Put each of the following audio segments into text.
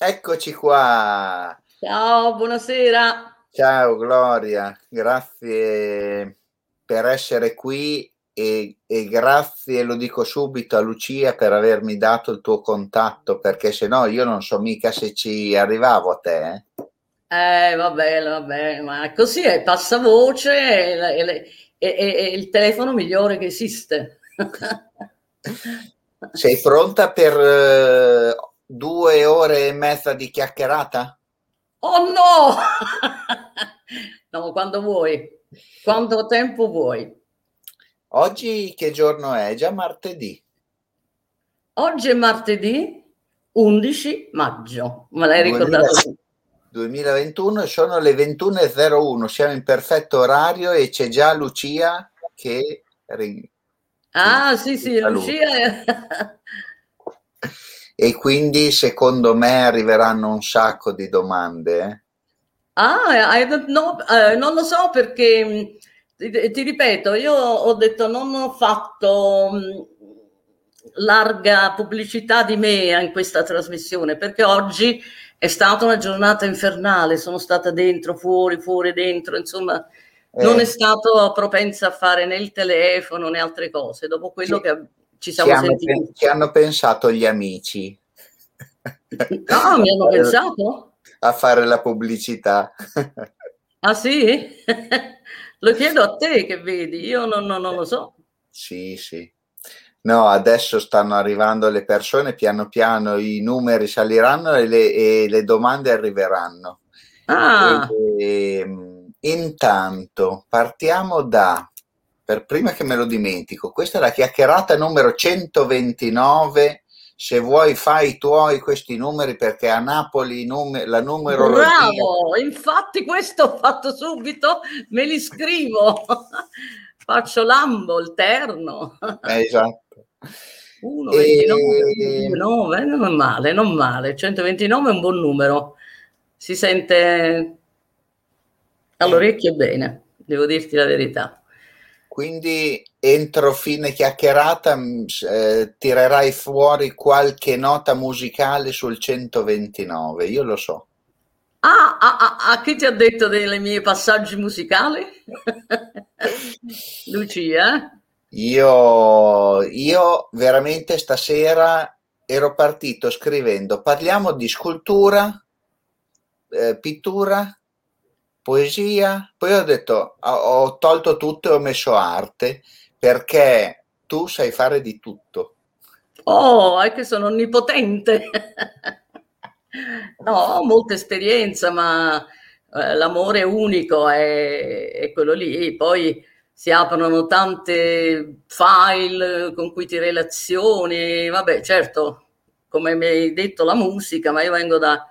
Eccoci qua. Ciao, buonasera. Ciao Gloria, grazie per essere qui e, e, grazie, lo dico subito a Lucia per avermi dato il tuo contatto perché se no io non so mica se ci arrivavo a te. Eh, eh va bene, va bene, ma così è, passa voce e, il telefono migliore che esiste. Sei pronta per uh, due ore e mezza di chiacchierata? Oh no! no, quando vuoi, quanto tempo vuoi. Oggi che giorno è? Già martedì. Oggi è martedì 11 maggio, me l'hai ricordato tu. 2021 sono le 21.01, siamo in perfetto orario e c'è già Lucia che... Ah sì sì, Lucia. e quindi secondo me arriveranno un sacco di domande. Eh? Ah, I don't know, eh, non lo so perché ti, ti, ripeto, io ho detto non ho fatto mh, larga pubblicità di me in questa trasmissione perché oggi è stata una giornata infernale, sono stata dentro, fuori, fuori, dentro, insomma eh. non è stato propensa a fare né il telefono né altre cose. Dopo quello sì. che ci siamo ci sentiti. Hanno, ci hanno pensato gli amici. No, mi hanno pensato? A fare la pubblicità. Ah sì? lo chiedo a te che vedi, io non, non, non lo so. Sì, sì. No, adesso stanno arrivando le persone, piano piano i numeri saliranno e le, e le domande arriveranno. Ah. E, e, intanto partiamo da per prima che me lo dimentico, questa è la chiacchierata numero 129. Se vuoi fai i tuoi questi numeri perché a Napoli num- la numero... Bravo, infatti questo ho fatto subito, me li scrivo. Faccio l'ambo, il terno. Eh, esatto. 1, 29, e... 29, non male, non male. 129 è un buon numero. Si sente all'orecchio bene, devo dirti la verità quindi entro fine chiacchierata mm, eh, tirerai fuori qualche nota musicale sul 129, io lo so. Ah, ah, ah, ah chi ti ha detto dei miei passaggi musicali? Lucia? Io, io veramente stasera ero partito scrivendo parliamo di scultura, eh, pittura, poesia, poi ho detto, ho tolto tutto e ho messo arte perché tu sai fare di tutto. Oh, è che sono onnipotente. no, ho molta esperienza, ma eh, l'amore unico è, è quello lì. Poi si aprono tante file con cui ti relazioni. Vabbè, certo, come mi hai detto, la musica, ma io vengo da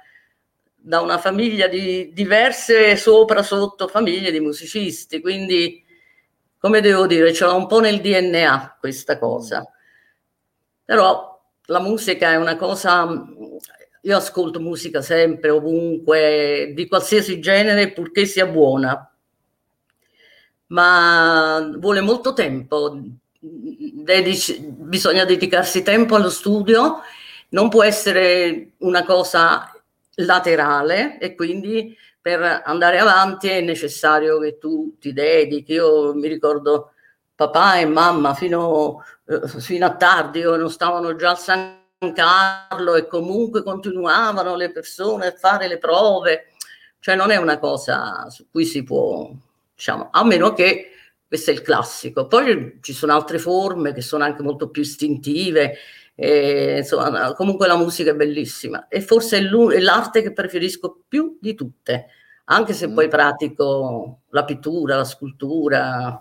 da una famiglia di diverse sopra sotto famiglie di musicisti, quindi come devo dire, ce l'ho un po' nel DNA questa cosa. Però la musica è una cosa, io ascolto musica sempre, ovunque, di qualsiasi genere, purché sia buona, ma vuole molto tempo, Dedici, bisogna dedicarsi tempo allo studio, non può essere una cosa laterale e quindi per andare avanti è necessario che tu ti dedichi. Io mi ricordo papà e mamma fino, eh, fino a tardi non stavano già al San Carlo e comunque continuavano le persone a fare le prove. Cioè non è una cosa su cui si può, diciamo, a meno che questo è il classico. Poi ci sono altre forme che sono anche molto più istintive e, insomma, comunque la musica è bellissima e forse è, è, l'arte che preferisco più di tutte, anche se mm. poi pratico la pittura, la scultura,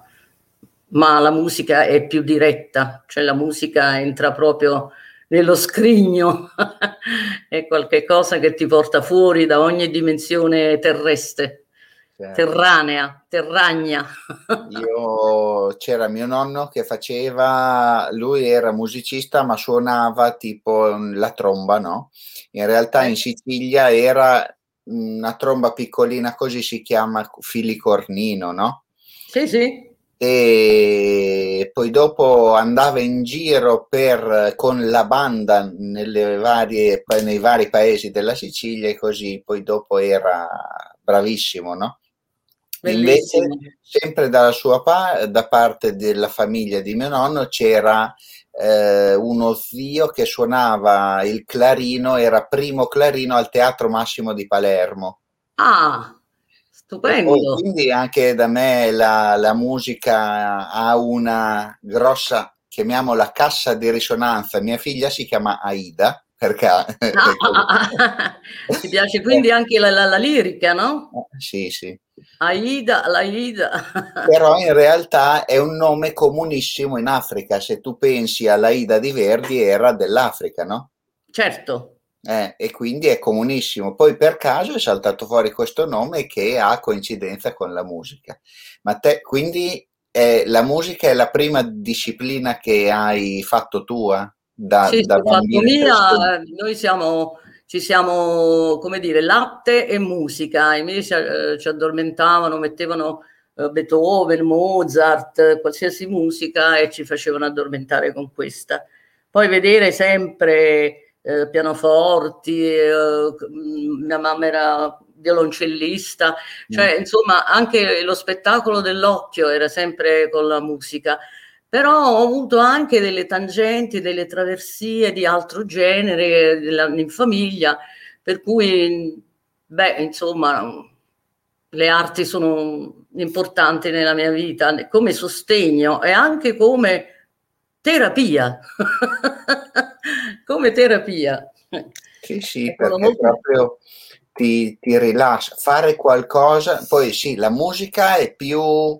ma la musica è più diretta, cioè la musica entra proprio nello scrigno, è qualcosa che ti porta fuori da ogni dimensione terrestre. Certo. terranea, terragna. Io c'era mio nonno che faceva, lui era musicista ma suonava tipo la tromba, no? In realtà in Sicilia era una tromba piccolina, così si chiama filicornino, no? Sì, sì. e poi dopo andava in giro per, con la banda varie, nei vari paesi della Sicilia e così poi dopo era bravissimo, no? Invece, sempre dalla sua pa- da parte della famiglia di mio nonno c'era eh, uno zio che suonava il clarino, era primo clarino al Teatro Massimo di Palermo. Ah, stupendo. quindi anche da me la, la musica ha una grossa, chiamiamola cassa di risonanza. Mia figlia si chiama Aida perché ah, ti piace quindi anche la, la, la lirica, no? Eh, sì, sì. Aida, l'Aida. Però in realtà è un nome comunissimo in Africa. Se tu pensi all'Aida di Verdi, era dell'Africa, no? Certo. Eh, e quindi è comunissimo. Poi per caso è saltato fuori questo nome che ha coincidenza con la musica. Ma te, quindi eh, la musica è la prima disciplina che hai fatto tua? Da, sì, da fatto mia, noi siamo ci siamo, come dire, latte e musica. I miei ci, eh, ci addormentavano, mettevano eh, Beethoven, Mozart, qualsiasi musica e ci facevano addormentare con questa. Poi vedere sempre eh, pianoforti, eh, mia mamma era violoncellista, cioè mm. insomma anche lo spettacolo dell'occhio era sempre con la musica però ho avuto anche delle tangenti, delle traversie di altro genere in famiglia, per cui, beh, insomma, le arti sono importanti nella mia vita come sostegno e anche come terapia. come terapia. Sì, sì, perché molto... proprio ti, ti rilassa. Fare qualcosa, poi sì, la musica è più...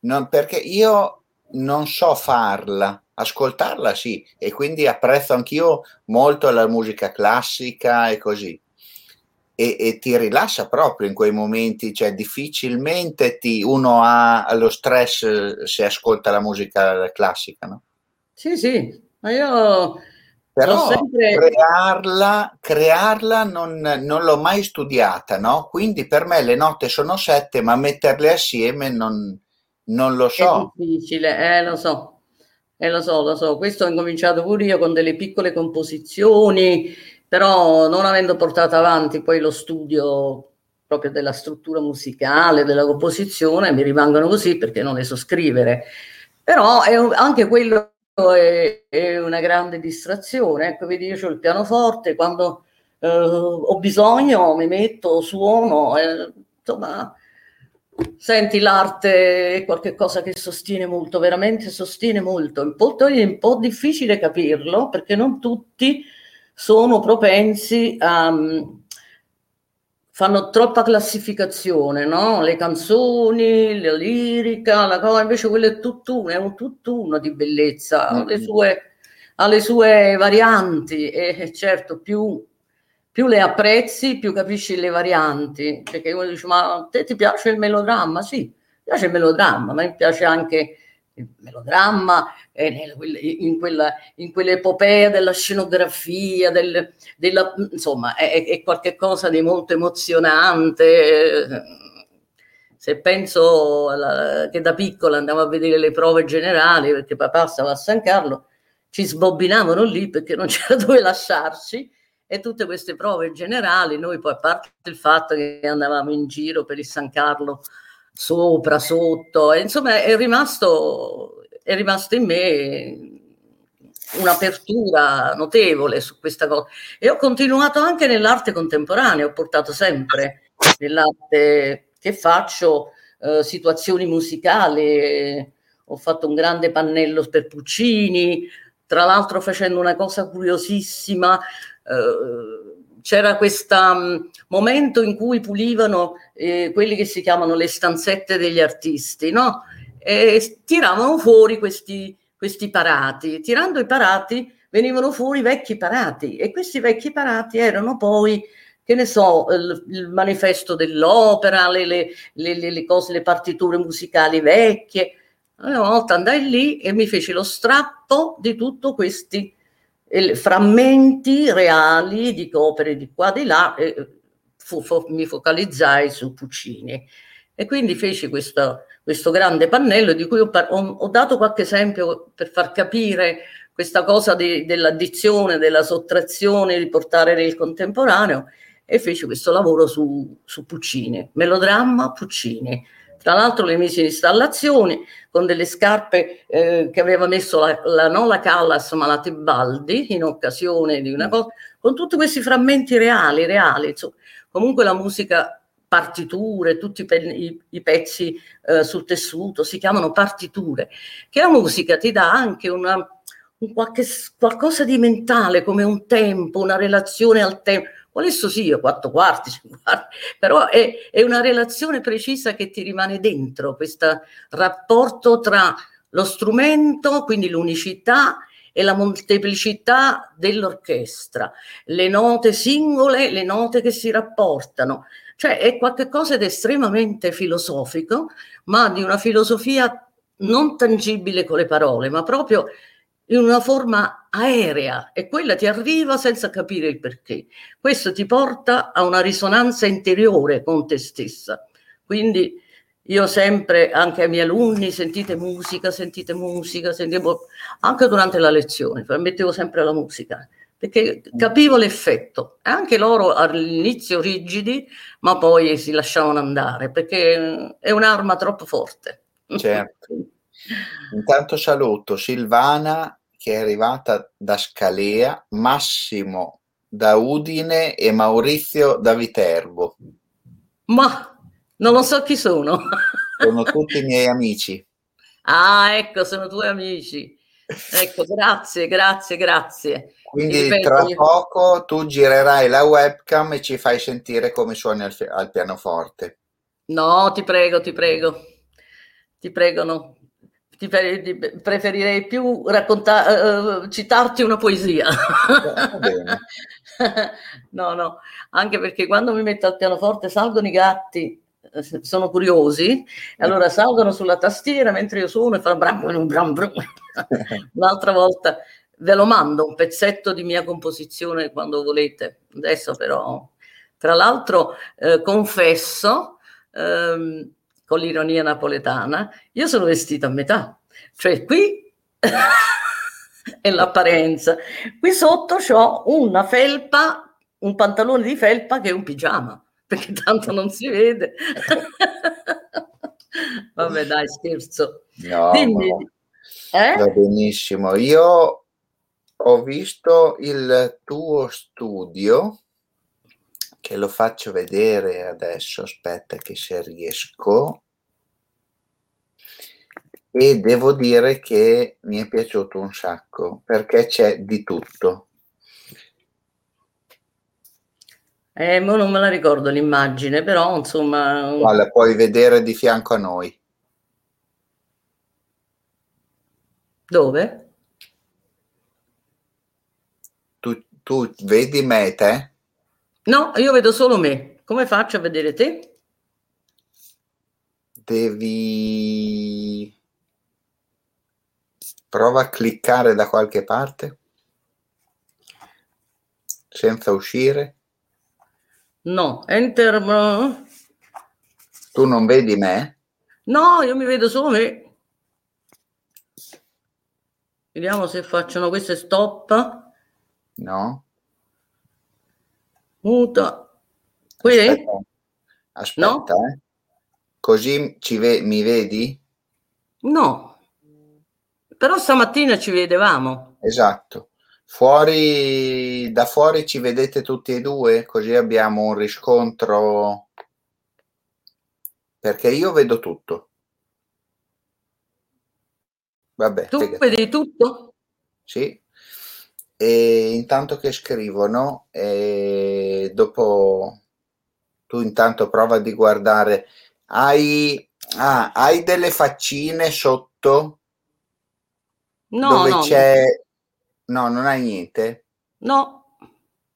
Non, perché io non so farla, ascoltarla sì, e quindi apprezzo anch'io molto la musica classica e così. E, e, ti rilassa proprio in quei momenti, cioè difficilmente ti, uno ha lo stress se ascolta la musica classica, no? Sì, sì, ma io però sempre... crearla, crearla non, non, l'ho mai studiata, no? Quindi per me le note sono sette, ma metterle assieme non, non lo so. È difficile, eh, lo so. Eh, lo so, lo so. Questo ho incominciato pure io con delle piccole composizioni, però non avendo portato avanti poi lo studio proprio della struttura musicale, della composizione, mi rimangono così perché non le so scrivere. Però un, anche quello è, è, una grande distrazione. Ecco, vedi, io ho il pianoforte, quando eh, ho bisogno mi metto, suono, eh, insomma Senti, l'arte è qualcosa che sostiene molto, veramente sostiene molto. Un po', è un po' difficile capirlo perché non tutti sono propensi a... fanno troppa classificazione, no? Le canzoni, la lirica, la cosa, invece quello è tutt'uno, è un tutt'uno di bellezza, ha le sue, ha le sue varianti e certo più più le apprezzi, più capisci le varianti, perché uno dice, ma a te ti piace il melodramma? Sì, mi piace il melodramma, ma mi piace anche il melodramma in, quella, in quell'epopea della scenografia, del, della, insomma, è, è qualcosa di molto emozionante. Se penso alla, che da piccola andavo a vedere le prove generali, perché papà stava a San Carlo, ci sbobbinavano lì perché non c'era dove lasciarci e tutte queste prove generali, noi poi a parte il fatto che andavamo in giro per il San Carlo sopra, sotto, e insomma è rimasto, è rimasto in me un'apertura notevole su questa cosa. E ho continuato anche nell'arte contemporanea, ho portato sempre nell'arte che faccio eh, situazioni musicali, ho fatto un grande pannello per Puccini, tra l'altro facendo una cosa curiosissima, c'era questo um, momento in cui pulivano eh, quelli che si chiamano le stanzette degli artisti, no? E tiravano fuori questi, questi parati. Tirando i parati venivano fuori vecchi parati e questi vecchi parati erano poi che ne so, il, il manifesto dell'opera, le, le, le, le, cose, le partiture musicali vecchie. Una volta andai lì e mi feci lo strappo di tutti questi frammenti reali di opere di qua e di là, e fu, fu, mi focalizzai su Puccini. E quindi feci questo, questo grande pannello di cui ho, ho, ho dato qualche esempio per far capire questa cosa di, dell'addizione, della sottrazione, di portare nel contemporaneo e fece questo lavoro su, su Puccini, melodramma Puccini. Tra l'altro le mise in installazioni con delle scarpe eh, che aveva messo la, la, non la Callas ma la Tebaldi in occasione di una mm. cosa, con tutti questi frammenti reali, reali. Insomma. Comunque la musica partiture, tutti i, i pezzi eh, sul tessuto si chiamano partiture, che la musica ti dà anche una, un qualche, qualcosa di mentale, come un tempo, una relazione al tempo Adesso sì, io quattro quarti, cinque quarti, però è, è una relazione precisa che ti rimane dentro, questo rapporto tra lo strumento, quindi l'unicità e la molteplicità dell'orchestra, le note singole, le note che si rapportano. Cioè è qualcosa di estremamente filosofico, ma di una filosofia non tangibile con le parole, ma proprio in una forma aerea e quella ti arriva senza capire il perché. Questo ti porta a una risonanza interiore con te stessa. Quindi io sempre, anche ai miei alunni, sentite musica, sentite musica, sentivo, anche durante la lezione, mettevo sempre la musica, perché capivo l'effetto. Anche loro all'inizio rigidi, ma poi si lasciavano andare, perché è un'arma troppo forte. Certo. Intanto saluto Silvana che è arrivata da Scalea, Massimo da Udine e Maurizio da Viterbo. Ma non lo so chi sono. Sono tutti i miei amici. Ah, ecco, sono tuoi amici. Ecco, grazie, grazie, grazie. Quindi ripeto, tra poco tu girerai la webcam e ci fai sentire come suoni al, al pianoforte. No, ti prego, ti prego. Ti prego, no ti, preferirei più raccontare, uh, citarti una poesia. no, no, anche perché quando mi metto al pianoforte salgono i gatti, sono curiosi, e allora salgono sulla tastiera mentre io suono e fanno bram, bram, bram. Un'altra volta ve lo mando un pezzetto di mia composizione quando volete. Adesso però, tra l'altro, eh, confesso, ehm, con l'ironia napoletana, io sono vestita a metà, cioè qui è l'apparenza, qui sotto ho una felpa, un pantalone di felpa che è un pigiama, perché tanto non si vede. Vabbè, dai, scherzo. No, Dimmi. Eh? Va benissimo. Io ho visto il tuo studio che lo faccio vedere adesso, aspetta che se riesco. E devo dire che mi è piaciuto un sacco perché c'è di tutto. Eh, non me la ricordo l'immagine, però insomma... Ma la puoi vedere di fianco a noi. Dove? Tu, tu vedi me, te? No, io vedo solo me. Come faccio a vedere te? Devi... Prova a cliccare da qualche parte. Senza uscire. No, enter... Tu non vedi me? No, io mi vedo solo me. Vediamo se facciano queste stop. No. Muta. Qui? Aspetta, aspetta no? eh. Così ci ve- mi vedi? No. Però stamattina ci vedevamo. Esatto. Fuori, da fuori ci vedete tutti e due, così abbiamo un riscontro. Perché io vedo tutto. Vabbè. Tu vedi tutto? Sì e intanto che scrivono, e dopo tu intanto prova di guardare, hai, ah, hai delle faccine sotto no, dove no, c'è... No, non hai niente? No.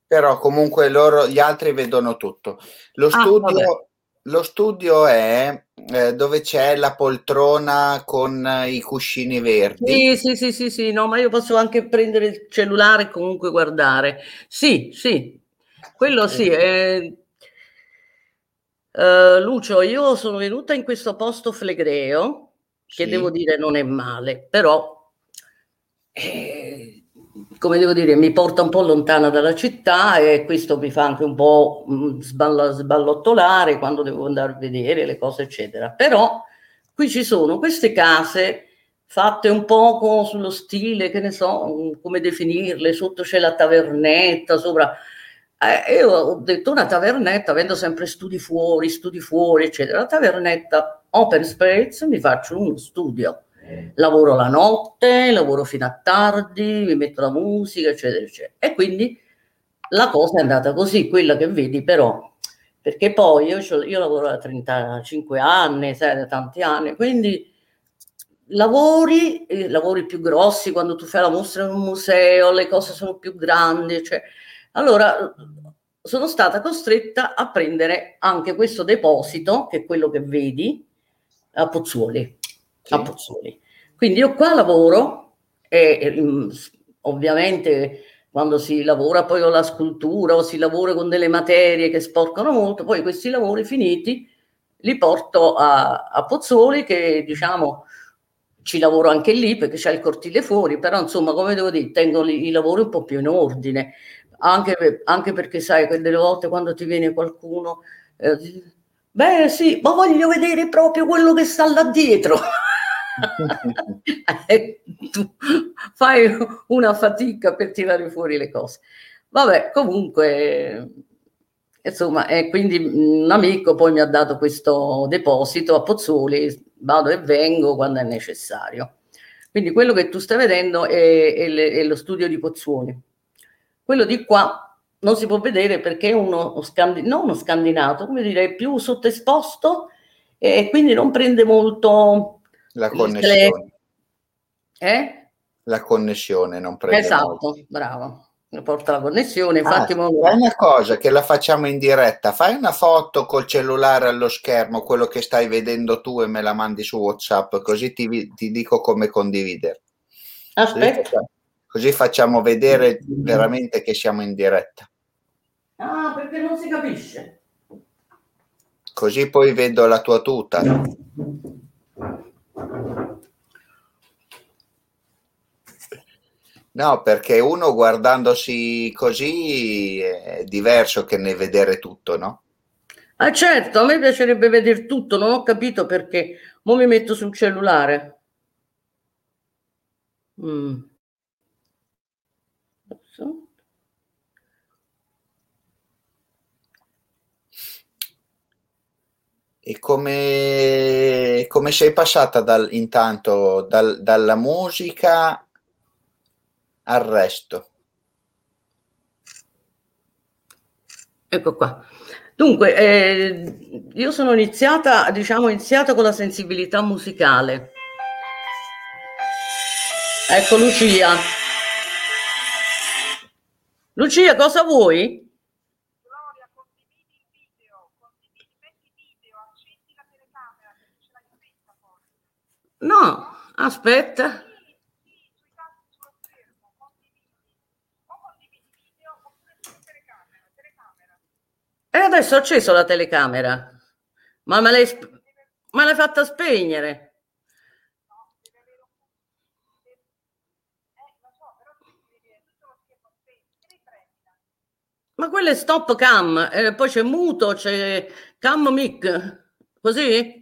Però comunque loro, gli altri vedono tutto. Lo ah, studio, lo studio è eh, dove c'è la poltrona con i cuscini verdi. Sì, sì, sì, sì, sì, no, ma io posso anche prendere il cellulare e comunque guardare. Sì, sì, quello sì. È... Uh, Lucio, io sono venuta in questo posto flegreo, che sì. devo dire non è male, però eh, come devo dire, mi porta un po' lontana dalla città e questo mi fa anche un po' mm, sball- sballottolare quando devo andare a vedere le cose, eccetera. Però qui ci sono queste case fatte un poco sullo stile, che ne so, come definirle, sotto c'è la tavernetta, sopra eh, io ho detto una tavernetta, avendo sempre studi fuori, studi fuori, eccetera. La tavernetta open space, mi faccio uno studio. Lavoro la notte, lavoro fino a tardi, mi metto la musica, eccetera, eccetera. E quindi la cosa è andata così, quella che vedi però, perché poi io, io lavoro da 35 anni, sai, da tanti anni, quindi lavori, eh, lavori più grossi, quando tu fai la mostra in un museo, le cose sono più grandi, cioè allora sono stata costretta a prendere anche questo deposito, che è quello che vedi, a Pozzuoli. Sì. A Pozzuoli. Quindi io qua lavoro e mm, ovviamente quando si lavora poi con la scultura o si lavora con delle materie che sporcano molto, poi questi lavori finiti li porto a, a Pozzuoli che diciamo ci lavoro anche lì perché c'è il cortile fuori, però insomma come devo dire, tengo i lavori un po' più in ordine anche, anche perché sai delle volte quando ti viene qualcuno, eh, beh sì, ma voglio vedere proprio quello che sta là dietro. Tu fai una fatica per tirare fuori le cose. Vabbè, comunque, insomma, e quindi un amico poi mi ha dato questo deposito a Pozzuoli, vado e vengo quando è necessario. Quindi quello che tu stai vedendo è, è, è lo studio di Pozzuoli. Quello di qua non si può vedere perché è uno, scandi- non uno scandinato, come dire, più sottoesposto e quindi non prende molto la connessione. Eh? La connessione non prende Esatto, molto. bravo. Porta la connessione, infatti. Ah, fai una cosa che la facciamo in diretta, fai una foto col cellulare allo schermo, quello che stai vedendo tu e me la mandi su WhatsApp, così ti, ti dico come condividere. Aspetta. Così facciamo vedere veramente che siamo in diretta. Ah, perché non si capisce. Così poi vedo la tua tuta. No, perché uno guardandosi così è diverso che ne vedere tutto, no? Ah certo, a me piacerebbe vedere tutto, non ho capito perché. Mo mi metto sul cellulare. Mm. E come, come sei passata dal, intanto dal, dalla musica al resto? Ecco qua. Dunque, eh, io sono iniziata, diciamo, iniziata con la sensibilità musicale. Ecco Lucia. Lucia, cosa vuoi? No, aspetta. E adesso ho acceso la telecamera, ma me l'hai, me l'hai fatta spegnere. Ma quello è stop cam, eh, poi c'è muto, c'è cam mic, così?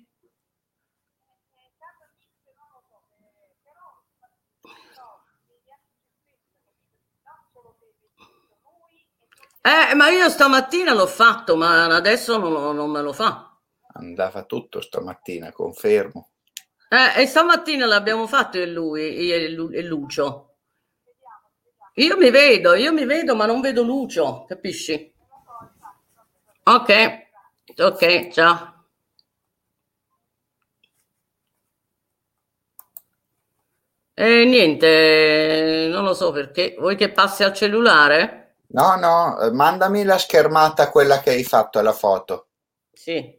Eh, ma io stamattina l'ho fatto, ma adesso non, non me lo fa. Andava tutto stamattina, confermo. Eh, e stamattina l'abbiamo fatto e lui, e, e Lucio. Io mi vedo, io mi vedo, ma non vedo Lucio, capisci? Ok, ok, ciao. E niente, non lo so perché. Vuoi che passi al cellulare? No, no, eh, mandami la schermata, quella che hai fatto alla foto. Sì.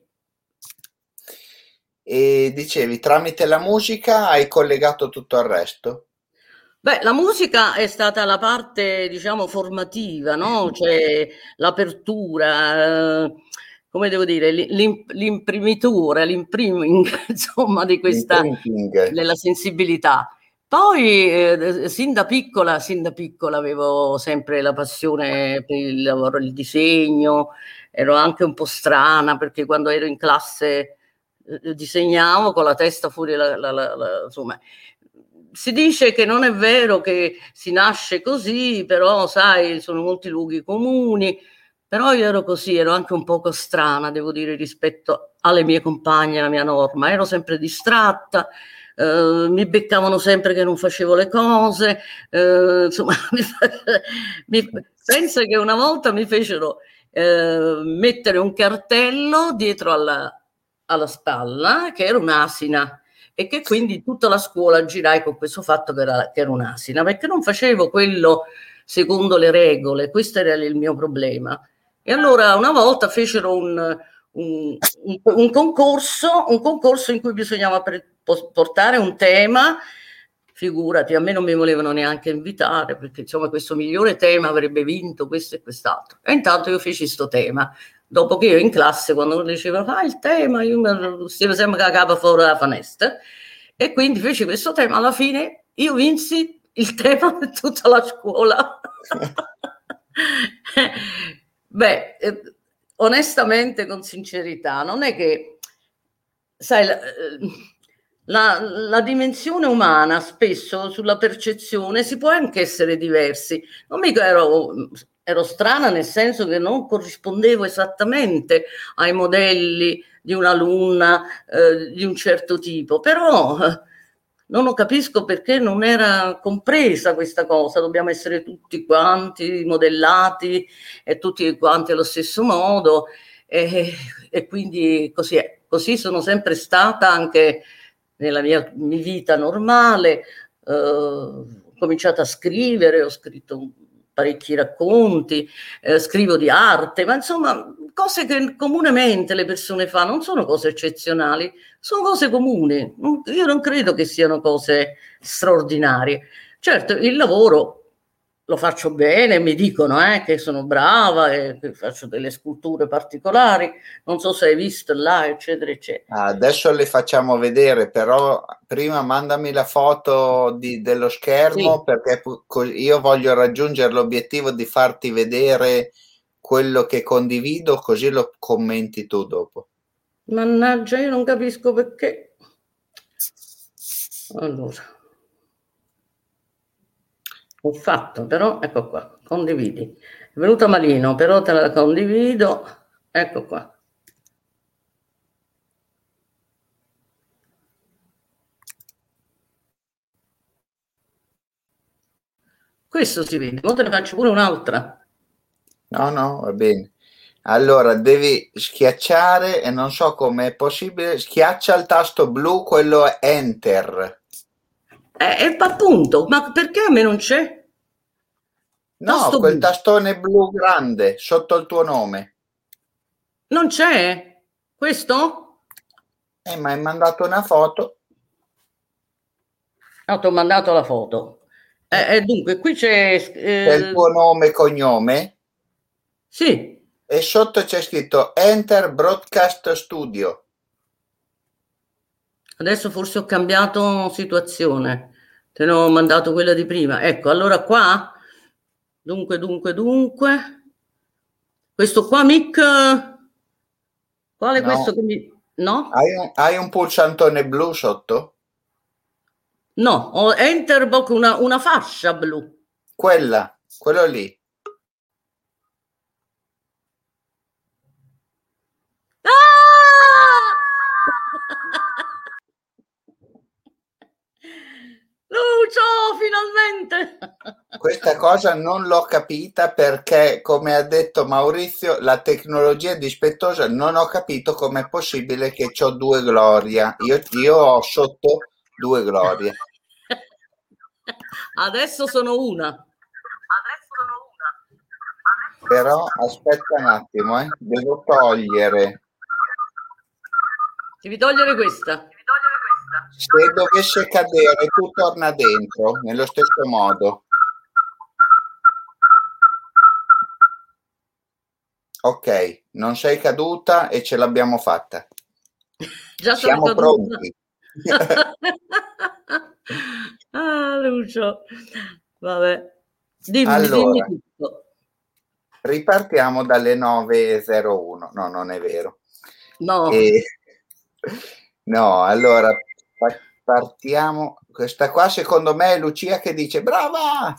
E dicevi, tramite la musica hai collegato tutto il resto? Beh, la musica è stata la parte, diciamo, formativa, no? Cioè l'apertura. Eh, come devo dire, l'imprimitura, l'impriming, insomma, di questa, della sensibilità. Poi, eh, sin da piccola, sin da piccola avevo sempre la passione per il lavoro, il disegno, ero anche un po' strana perché quando ero in classe eh, disegnavo con la testa fuori, la, la, la, insomma, si dice che non è vero che si nasce così, però sai, sono molti luoghi comuni, però io ero così, ero anche un poco strana, devo dire, rispetto alle mie compagne, alla mia norma, ero sempre distratta, eh, mi beccavano sempre che non facevo le cose, eh, insomma, mi, penso che una volta mi fecero eh, mettere un cartello dietro alla, alla spalla che era un'asina e che quindi tutta la scuola girai con questo fatto che era, che era un'asina, perché non facevo quello secondo le regole, questo era il mio problema. E allora una volta fecero un, un, un, un concorso, un concorso in cui bisognava pre- portare un tema figurati, a me non mi volevano neanche invitare perché insomma questo migliore tema avrebbe vinto questo e quest'altro. E intanto io feci questo tema. Dopo che io in classe, quando uno diceva fai il tema, io mi stavo sempre a capo fuori dalla finestra. E quindi feci questo tema. Alla fine io vinsi il tema per tutta la scuola. Beh, eh, onestamente, con sincerità, non è che, sai, la, la, dimensione umana spesso sulla percezione si può anche essere diversi. Non mica ero, ero strana nel senso che non corrispondevo esattamente ai modelli di un'alunna eh, di un certo tipo, però non capisco perché non era compresa questa cosa, dobbiamo essere tutti quanti modellati e tutti quanti allo stesso modo e, e quindi così è. Così sono sempre stata anche nella mia, vita normale, eh, ho cominciato a scrivere, ho scritto parecchi racconti, eh, scrivo di arte, ma insomma cose che comunemente le persone fanno, non sono cose eccezionali, sono cose comuni. Io non credo che siano cose straordinarie. Certo, il lavoro lo faccio bene, mi dicono eh, che sono brava e che faccio delle sculture particolari, non so se hai visto là, eccetera, eccetera. Adesso le facciamo vedere, però prima mandami la foto di, dello schermo sì. perché io voglio raggiungere l'obiettivo di farti vedere quello che condivido, così lo commenti tu dopo. Mannaggia, io non capisco perché. Allora. Ho fatto, però, ecco qua, condividi. È venuta malino, però te la condivido. Ecco qua. Questo si vede, ora te ne faccio pure un'altra. No, no, va bene. Allora, devi schiacciare e non so come è possibile, schiaccia il tasto blu, quello è Enter. Eh, eh, appunto, ma perché a me non c'è? No, Tasto quel blu. tastone blu grande sotto il tuo nome. Non c'è? Questo? Eh, ma hai mandato una foto. No, ti ho mandato la foto. Eh, eh, dunque, qui c'è... Eh... C'è il tuo nome e cognome? Sì. E sotto c'è scritto Enter Broadcast Studio. Adesso forse ho cambiato situazione. Te ne ho mandato quella di prima. Ecco, allora qua, dunque, dunque, dunque. Questo qua, Mick, qual è no. questo che mi... No? Hai un, hai un pulsantone blu sotto? No, ho Enterbox una, una fascia blu. Quella, quello lì. Lucio, finalmente! Questa cosa non l'ho capita perché, come ha detto Maurizio, la tecnologia è dispettosa. Non ho capito com'è possibile che ho due gloria. Io, io ho sotto due glorie. Adesso sono una. Però aspetta un attimo, eh. devo togliere. Devi togliere questa. Se dovesse cadere, tu torna dentro nello stesso modo. Ok, non sei caduta e ce l'abbiamo fatta. Già Siamo sono pronti. ah, Lucio. Vabbè. Dimmi, allora, dimmi tutto. Ripartiamo dalle 9.01. No, non è vero. No. E... No, allora partiamo. Questa qua secondo me è Lucia che dice brava.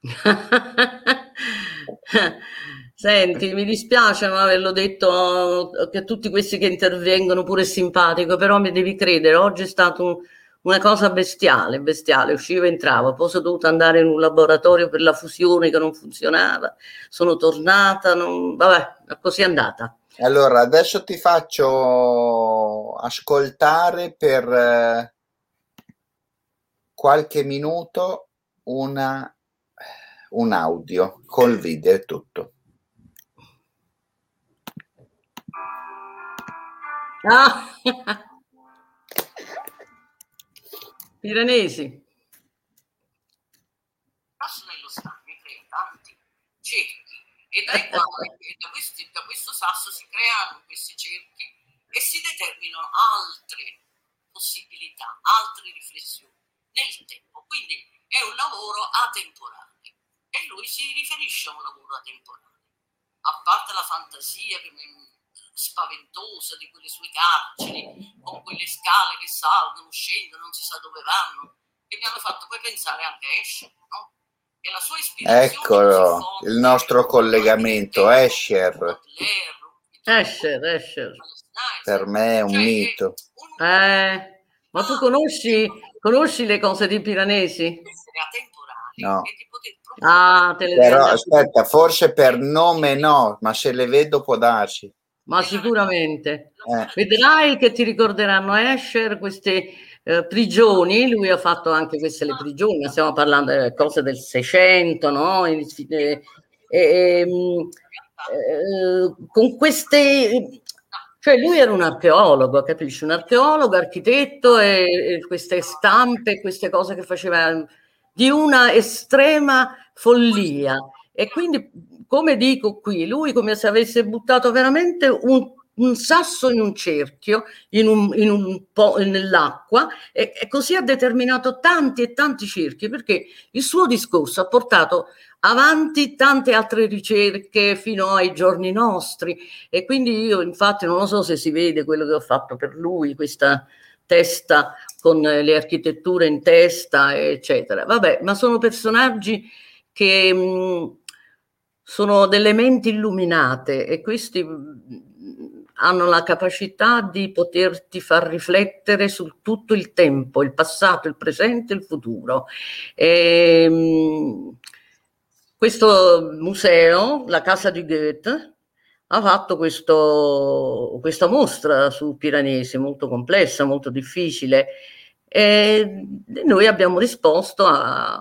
Senti, mi dispiace non averlo detto che tutti questi che intervengono pure simpatico, però mi devi credere, oggi è stato un, una cosa bestiale, bestiale, uscivo e entravo, poi sono dovuta andare in un laboratorio per la fusione che non funzionava, sono tornata, non, vabbè, così è andata. Allora, adesso ti faccio ascoltare per eh, qualche minuto una, un audio col video e tutto. Ah. Piranesi. nello stagno crea tanti cerchi e dai quali da, questi, da questo sasso si creano questi cerchi e si determinano altre possibilità, altre riflessioni nel tempo. Quindi è un lavoro atemporale e lui si riferisce a un lavoro atemporale. A parte la fantasia che mi spaventosa di quelle sue carceri, con quelle scale che salgono, scendono, non si sa dove vanno, che mi hanno fatto poi pensare anche a Escher, no? E la sua ispirazione Eccolo, il nostro collegamento, Escher. Escher, Escher. Per me è un cioè, mito. Eh, ma tu conosci, conosci le cose di Piranesi? No. Ah, te le Però aspetta, forse per nome no, ma se le vedo può darsi ma sicuramente. Eh. Vedrai che ti ricorderanno Escher queste eh, prigioni, lui ha fatto anche queste le prigioni, stiamo parlando di cose del 600, no? E, e, e, con queste... Cioè lui era un archeologo, capisci? Un archeologo, architetto e, e queste stampe, queste cose che faceva di una estrema follia. E quindi come dico qui, lui come se avesse buttato veramente un, un sasso in un cerchio, in un, in un po' nell'acqua, e, e, così ha determinato tanti e tanti cerchi, perché il suo discorso ha portato avanti tante altre ricerche fino ai giorni nostri. E quindi io, infatti, non lo so se si vede quello che ho fatto per lui, questa testa con le architetture in testa, eccetera. Vabbè, ma sono personaggi che mh, sono delle menti illuminate e questi hanno la capacità di poterti far riflettere su tutto il tempo, il passato, il presente il futuro. E, ehm, questo museo, la casa di Goethe, ha fatto questo, questa mostra su Piranesi molto complessa, molto difficile e noi abbiamo risposto a,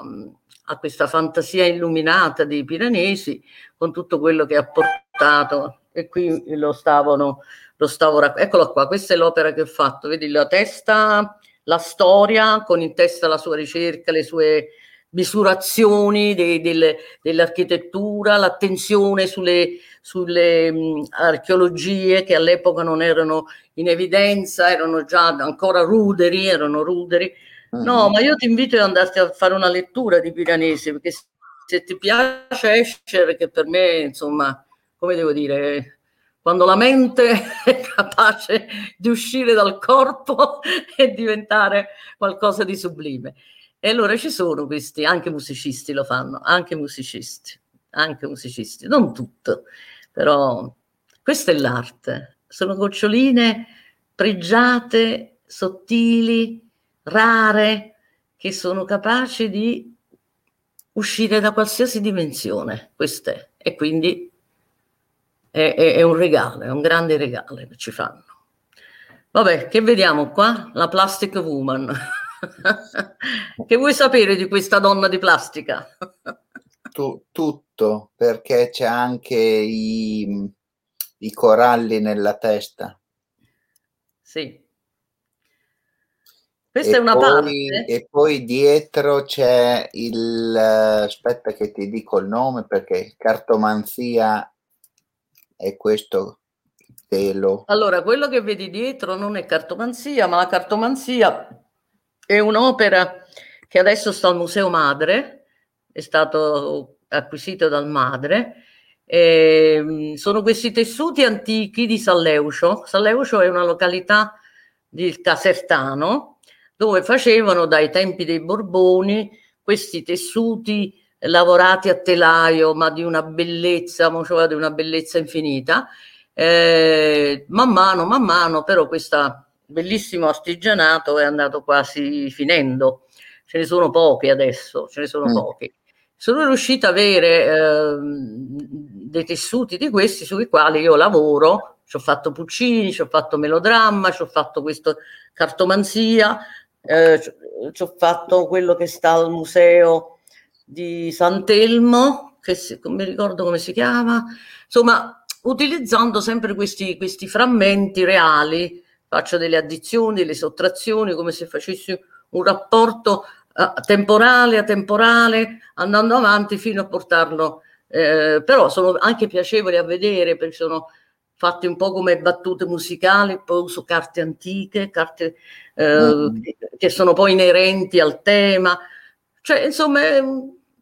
a questa fantasia illuminata dei piranesi con tutto quello che ha portato e qui lo stavano lo stavo rac- eccolo qua questa è l'opera che ho fatto vedi la testa la storia con in testa la sua ricerca le sue misurazioni de- de- dell'architettura l'attenzione sulle, sulle mh, archeologie che all'epoca non erano in evidenza erano già ancora ruderi erano ruderi No, mm. ma io ti invito ad andarti a fare una lettura di Piranesi, perché se ti piace Escher, che per me, insomma, come devo dire, quando la mente è capace di uscire dal corpo e diventare qualcosa di sublime. E allora ci sono questi, anche musicisti lo fanno, anche musicisti, anche musicisti, non tutto, però questa è l'arte, sono goccioline pregiate, sottili, rare, che sono capaci di uscire da qualsiasi dimensione. Questo è. E quindi è, è, è un regalo, è un grande regalo che ci fanno. Vabbè, che vediamo qua? La Plastic Woman. che vuoi sapere di questa donna di plastica? tu, tutto, perché c'è anche i, i coralli nella testa. Sì, questa e è una poi, parte. E poi dietro c'è il... aspetta che ti dico il nome perché cartomanzia è questo telo? Allora, quello che vedi dietro non è cartomanzia, ma la cartomanzia è un'opera che adesso sta al Museo Madre, è stato acquisito dal Madre. E, sono questi tessuti antichi di Salleucio. Salleucio è una località del Casertano dove facevano dai tempi dei Borboni questi tessuti lavorati a telaio, ma di una bellezza, cioè di una bellezza infinita. Eh, man mano, man mano, però questo bellissimo artigianato è andato quasi finendo. Ce ne sono pochi adesso, ce ne sono mm. pochi. Sono riuscita ad avere eh, dei tessuti di questi sui quali io lavoro. Ci ho fatto Puccini, ci ho fatto melodramma, ci ho fatto questo cartomanzia, eh, ci ho fatto quello che sta al museo di Sant'Elmo, che si, non mi ricordo come si chiama, insomma, utilizzando sempre questi, questi frammenti reali, faccio delle addizioni, delle sottrazioni, come se facessi un rapporto uh, temporale a temporale, andando avanti fino a portarlo, eh, però sono anche piacevoli a vedere perché sono fatti un po' come battute musicali, poi uso carte antiche, carte eh, mm. che sono poi inerenti al tema, cioè insomma è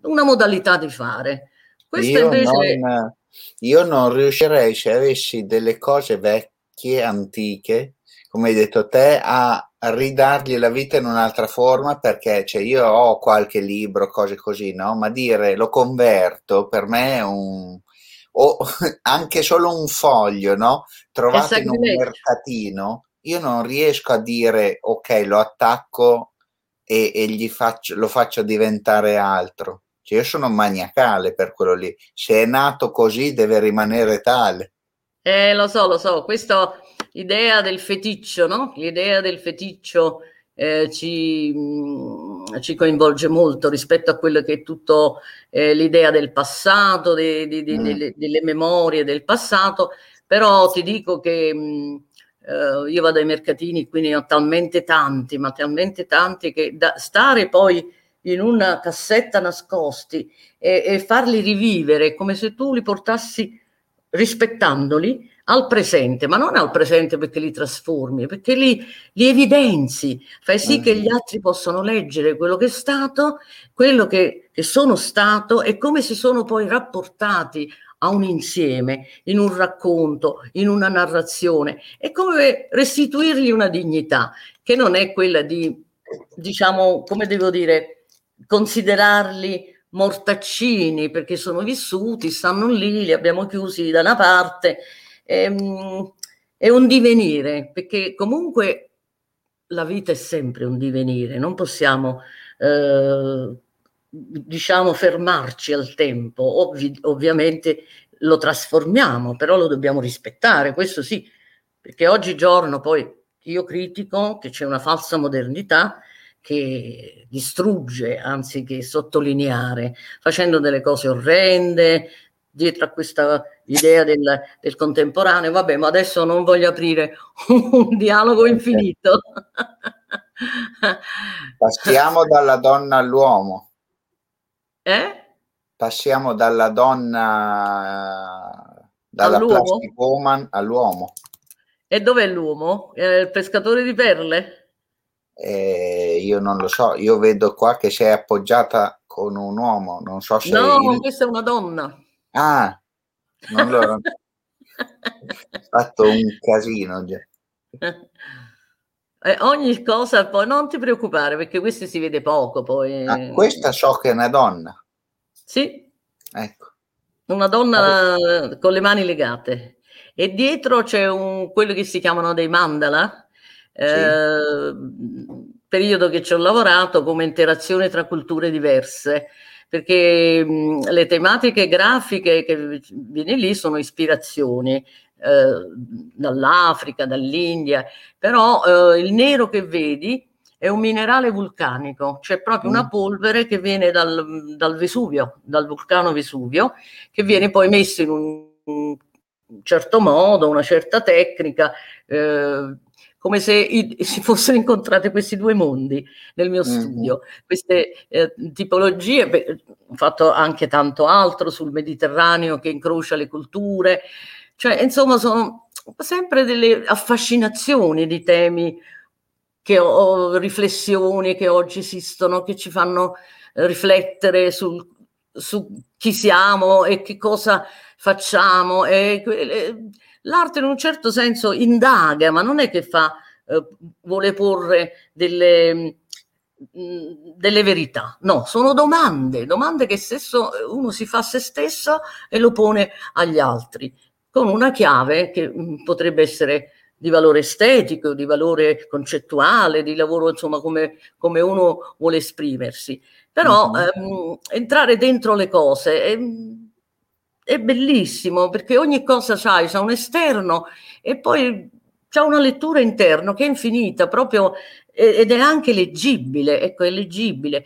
una modalità di fare. Questo io, invece... non, io non riuscirei, se avessi delle cose vecchie, antiche, come hai detto te, a ridargli la vita in un'altra forma perché cioè, io ho qualche libro, cose così, no? Ma dire lo converto per me è un o anche solo un foglio, no? Trovato in un mercatino, io non riesco a dire ok, lo attacco e, e gli faccio, lo faccio diventare altro. Cioè, io sono maniacale per quello lì. Se è nato così, deve rimanere tale. Eh, lo so, lo so. Questa idea del feticcio, no? L'idea del feticcio eh, ci, mh, ci, coinvolge molto rispetto a quello che è tutto eh, l'idea del passato, de, de, de, mm. delle, delle, memorie del passato. Però ti dico che mh, eh, io vado ai mercatini, quindi ne ho talmente tanti, ma talmente tanti che da stare poi in una cassetta nascosti e, e farli rivivere come se tu li portassi rispettandoli al presente, ma non al presente perché li trasformi, perché li, li evidenzi, fai sì che gli altri possano leggere quello che è stato, quello che, che sono stato e come si sono poi rapportati a un insieme, in un racconto, in una narrazione, è come restituirgli una dignità che non è quella di, diciamo, come devo dire, considerarli mortaccini perché sono vissuti, stanno lì, li abbiamo chiusi da una parte. Ehm, è un divenire, perché comunque la vita è sempre un divenire, non possiamo eh, diciamo fermarci al tempo, Ovvi- ovviamente lo trasformiamo, però lo dobbiamo rispettare, questo sì, perché oggigiorno poi io critico che c'è una falsa modernità che distrugge anziché sottolineare, facendo delle cose orrende, dietro a questa idea del, del, contemporaneo. Vabbè, ma adesso non voglio aprire un dialogo infinito. Passiamo dalla donna all'uomo. Eh? Passiamo dalla donna, dalla all'uomo? plastic woman all'uomo. E dov'è l'uomo? È il pescatore di perle? Eh, io non lo so, io vedo qua che sei appoggiata con un uomo, non so se... No, il... questa è una donna. Ah, non l'ho fatto un casino. Eh, ogni cosa, poi non ti preoccupare perché questo si vede poco. Poi. Ah, questa so che è una donna. Sì. Ecco. Una donna allora. con le mani legate. E dietro c'è un, quello che si chiamano dei mandala, eh, periodo che ci ho lavorato come interazione tra culture diverse, perché mh, le tematiche grafiche che viene lì sono ispirazioni. Eh, dall'Africa, dall'India, però eh, il nero che vedi è un minerale vulcanico, cioè proprio mm. una polvere che viene dal, dal, Vesuvio, dal vulcano Vesuvio, che viene poi messo in un, un certo modo, una certa tecnica, eh, come se i, si fossero incontrati questi due mondi nel mio mm-hmm. studio. Mm-hmm. Queste eh, tipologie, beh, ho fatto anche tanto altro sul Mediterraneo che incrocia le culture, Cioè, insomma, sono sempre delle affascinazioni di temi che ho, riflessioni che oggi esistono, che ci fanno riflettere sul, su chi siamo e che cosa facciamo. E, l'arte in un certo senso indaga, ma non è che fa, eh, vuole porre delle, mm, delle verità. No, sono domande, domande che stesso uno si fa a se stesso e lo pone agli altri, con una chiave che mm, potrebbe essere di valore estetico, di valore concettuale, di lavoro, insomma, come, come uno vuole esprimersi. Però mm-hmm. ehm, entrare dentro le cose è, è, bellissimo perché ogni cosa c'hai, c'ha un esterno e poi c'è una lettura interna che è infinita proprio ed è anche leggibile, ecco, è leggibile.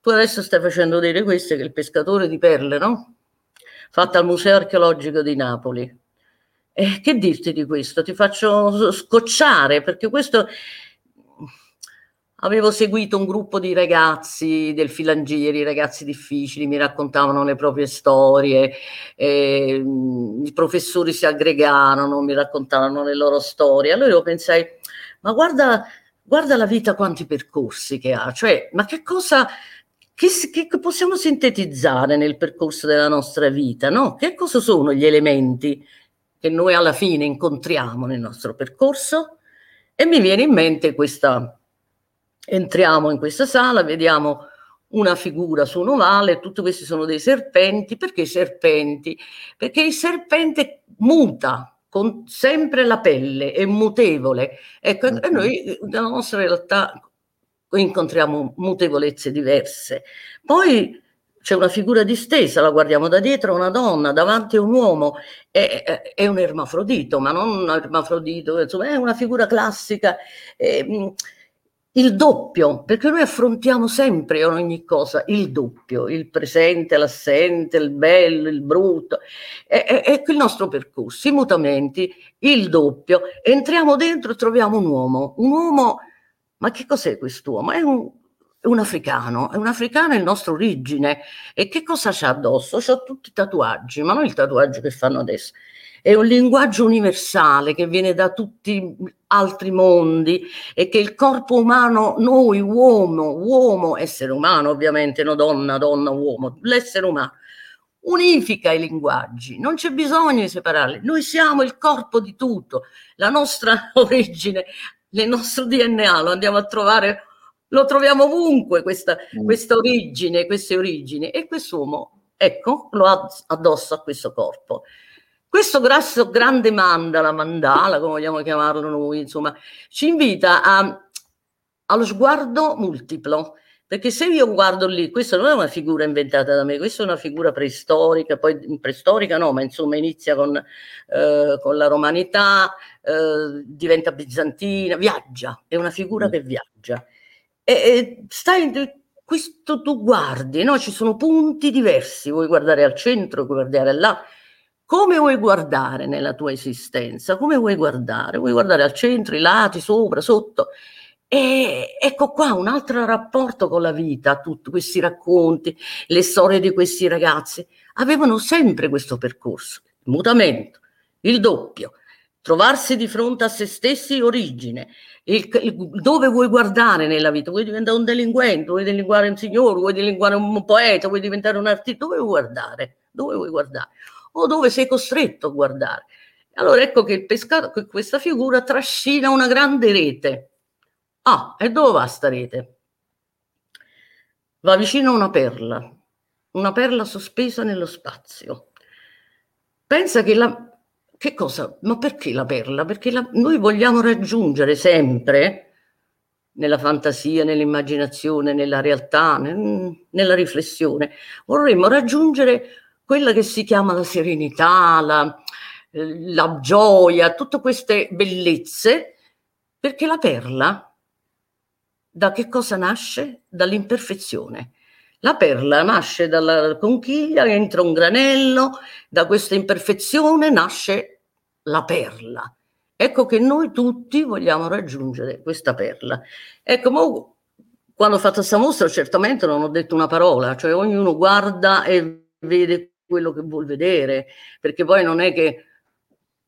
Tu adesso stai facendo vedere questo che il pescatore di perle, no? Fatta al Museo Archeologico di Napoli. Eh, che dirti di questo? Ti faccio scocciare perché questo avevo seguito un gruppo di ragazzi del Filangieri, ragazzi difficili, mi raccontavano le proprie storie, eh, i professori si aggregarono, mi raccontavano le loro storie. Allora io pensai, ma guarda, guarda la vita quanti percorsi che ha, cioè, ma che cosa che, che, possiamo sintetizzare nel percorso della nostra vita, no? Che cosa sono gli elementi che noi alla fine incontriamo nel nostro percorso e mi viene in mente questa, entriamo in questa sala, vediamo una figura su un ovale, tutti questi sono dei serpenti, perché i serpenti? Perché il serpente muta con sempre la pelle, è mutevole. Ecco, e noi nella nostra realtà incontriamo mutevolezze diverse. Poi c'è una figura distesa, la guardiamo da dietro, una donna, davanti a un uomo, è, è un ermafrodito, ma non un ermafrodito, insomma, è una figura classica. Eh, il doppio, perché noi affrontiamo sempre ogni cosa il doppio, il presente, l'assente, il bello, il brutto. È, il nostro percorso, i mutamenti, il doppio. Entriamo dentro e troviamo un uomo. Un uomo, ma che cos'è quest'uomo? È un, un africano, è un africano è il nostro origine. E che cosa c'ha addosso? C'ha tutti i tatuaggi, ma non il tatuaggio che fanno adesso. È un linguaggio universale che viene da tutti altri mondi e che il corpo umano, noi uomo, uomo, essere umano ovviamente, no donna, donna, uomo, l'essere umano, unifica i linguaggi, non c'è bisogno di separarli, noi siamo il corpo di tutto, la nostra origine, il nostro DNA lo andiamo a trovare lo troviamo ovunque questa, mm. questa origine, queste origini e quest'uomo, ecco, lo ha addosso a questo corpo. Questo grasso, grande mandala, mandala, come vogliamo chiamarlo noi, insomma, ci invita a, allo sguardo multiplo. Perché se io guardo lì, questa non è una figura inventata da me, questa è una figura preistorica, poi preistorica no, ma insomma inizia con, eh, con la romanità, eh, diventa bizantina, viaggia, è una figura mm. che viaggia. E, stai, questo tu guardi, no? ci sono punti diversi, vuoi guardare al centro, vuoi guardare là. Come vuoi guardare nella tua esistenza? Come vuoi guardare? Vuoi guardare al centro, i lati, sopra, sotto? E ecco qua un altro rapporto con la vita, tutti questi racconti, le storie di questi ragazzi avevano sempre questo percorso, il mutamento, il doppio, trovarsi di fronte a se stessi origine, il, il, dove vuoi guardare nella vita? Vuoi diventare un delinquente? Vuoi diventare un signore? Vuoi diventare un poeta? Vuoi diventare un artista? Dove vuoi guardare? Dove vuoi guardare? O dove sei costretto a guardare? Allora ecco che il pescato, questa figura trascina una grande rete. Ah, e dove va sta rete? Va vicino a una perla, una perla sospesa nello spazio. Pensa che la, che cosa? Ma perché la perla? Perché la, noi vogliamo raggiungere sempre, nella fantasia, nell'immaginazione, nella realtà, nel, nella riflessione, vorremmo raggiungere quella che si chiama la serenità, la, la gioia, tutte queste bellezze, perché la perla da che cosa nasce? Dall'imperfezione. La perla nasce dalla conchiglia, entra un granello, da questa imperfezione nasce la perla. Ecco che noi tutti vogliamo raggiungere questa perla. Ecco, mo, quando ho fatto questa mostra certamente non ho detto una parola, cioè ognuno guarda e vede quello che vuol vedere, perché poi non è che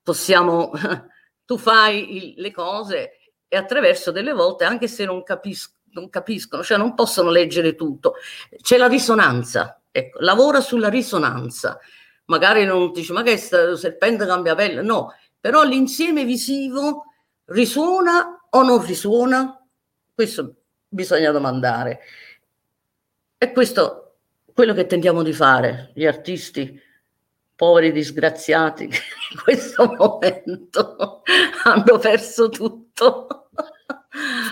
possiamo, tu fai il, le cose e attraverso delle volte, anche se non, capisco, non capiscono, cioè non possono leggere tutto, c'è la risonanza, ecco, lavora sulla risonanza. Magari non dici, ma che è serpente cambia pelle? No, però l'insieme visivo risuona o non risuona? Questo bisogna domandare. E questo quello che tentiamo di fare, gli artisti poveri disgraziati che in questo momento hanno perso tutto.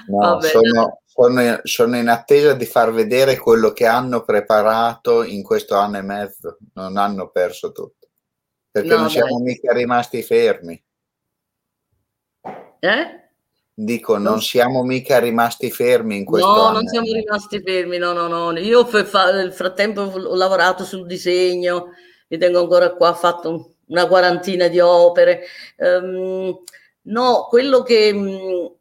No, sono, sono, sono, in attesa di far vedere quello che hanno preparato in questo anno e mezzo. Non hanno perso tutto. Perché no, non siamo mica rimasti fermi. Eh? Dico, non siamo mica rimasti fermi in questo no, anno. No, non siamo rimasti fermi, no, no, no. Io nel frattempo ho lavorato sul disegno, mi tengo ancora qua, ho fatto una quarantina di opere. Um, no, quello che um,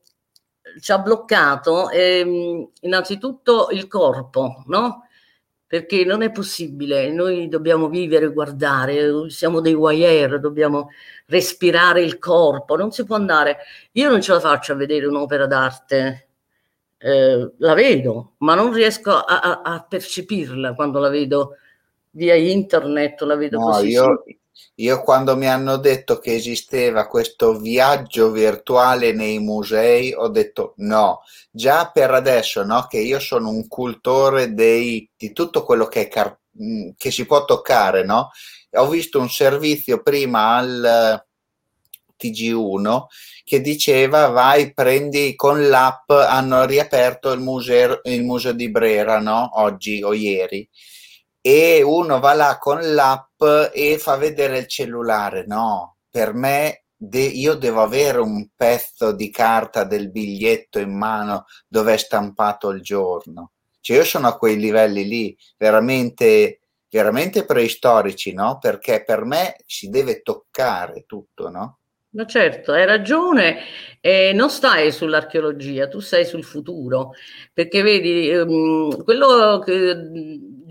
ci ha bloccato è um, innanzitutto il corpo, no? Perché non è possibile, noi dobbiamo vivere, guardare, siamo dei wire, dobbiamo respirare il corpo, non si può andare. Io non ce la faccio a vedere un'opera d'arte, eh, la vedo, ma non riesco a, a, a percepirla quando la vedo via internet, la vedo no, così. Io, io quando mi hanno detto che esisteva questo viaggio virtuale nei musei, ho detto no, già per adesso, no, che io sono un cultore dei, di tutto quello che, car- mm, che si può toccare, no? Ho visto un servizio prima al TG1 che diceva vai, prendi con l'app, hanno riaperto il museo, il museo di Brera, no? Oggi o ieri e uno va là con l'app e fa vedere il cellulare. No, per me de- io devo avere un pezzo di carta del biglietto in mano dove è stampato il giorno. Cioè io sono a quei livelli lì, veramente, veramente preistorici, no? Perché per me si deve toccare tutto, no? Ma certo, hai ragione, eh, non stai sull'archeologia, tu sei sul futuro, perché vedi, ehm, quello che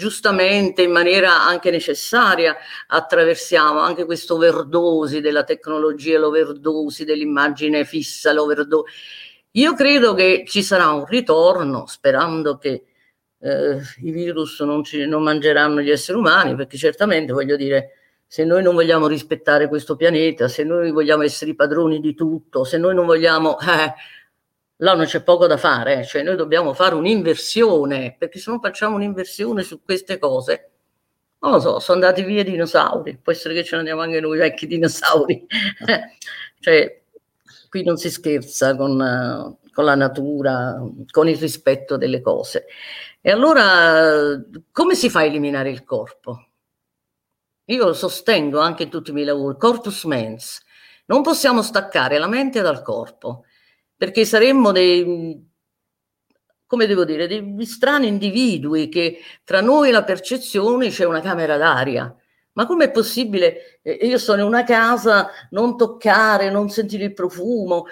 giustamente in maniera anche necessaria attraversiamo, anche questo overdosi della tecnologia, l'overdosi dell'immagine fissa, l'overdosi. Io credo che ci sarà un ritorno, sperando che eh, i virus non, ci, non mangeranno gli esseri umani, perché certamente voglio dire se noi non vogliamo rispettare questo pianeta, se noi vogliamo essere i padroni di tutto, se noi non vogliamo... Eh, là non c'è poco da fare, eh. cioè noi dobbiamo fare un'inversione, perché se non facciamo un'inversione su queste cose, non lo so, sono andati via i dinosauri, può essere che ce ne andiamo anche noi vecchi dinosauri. cioè, qui non si scherza con, con la natura, con il rispetto delle cose. E allora, come si fa a eliminare il corpo? Io lo sostengo anche in tutti i miei lavori, corpus mens. Non possiamo staccare la mente dal corpo, perché saremmo dei, come devo dire, degli strani individui che tra noi e la percezione c'è una camera d'aria. Ma com'è possibile? Io sono in una casa, non toccare, non sentire il profumo,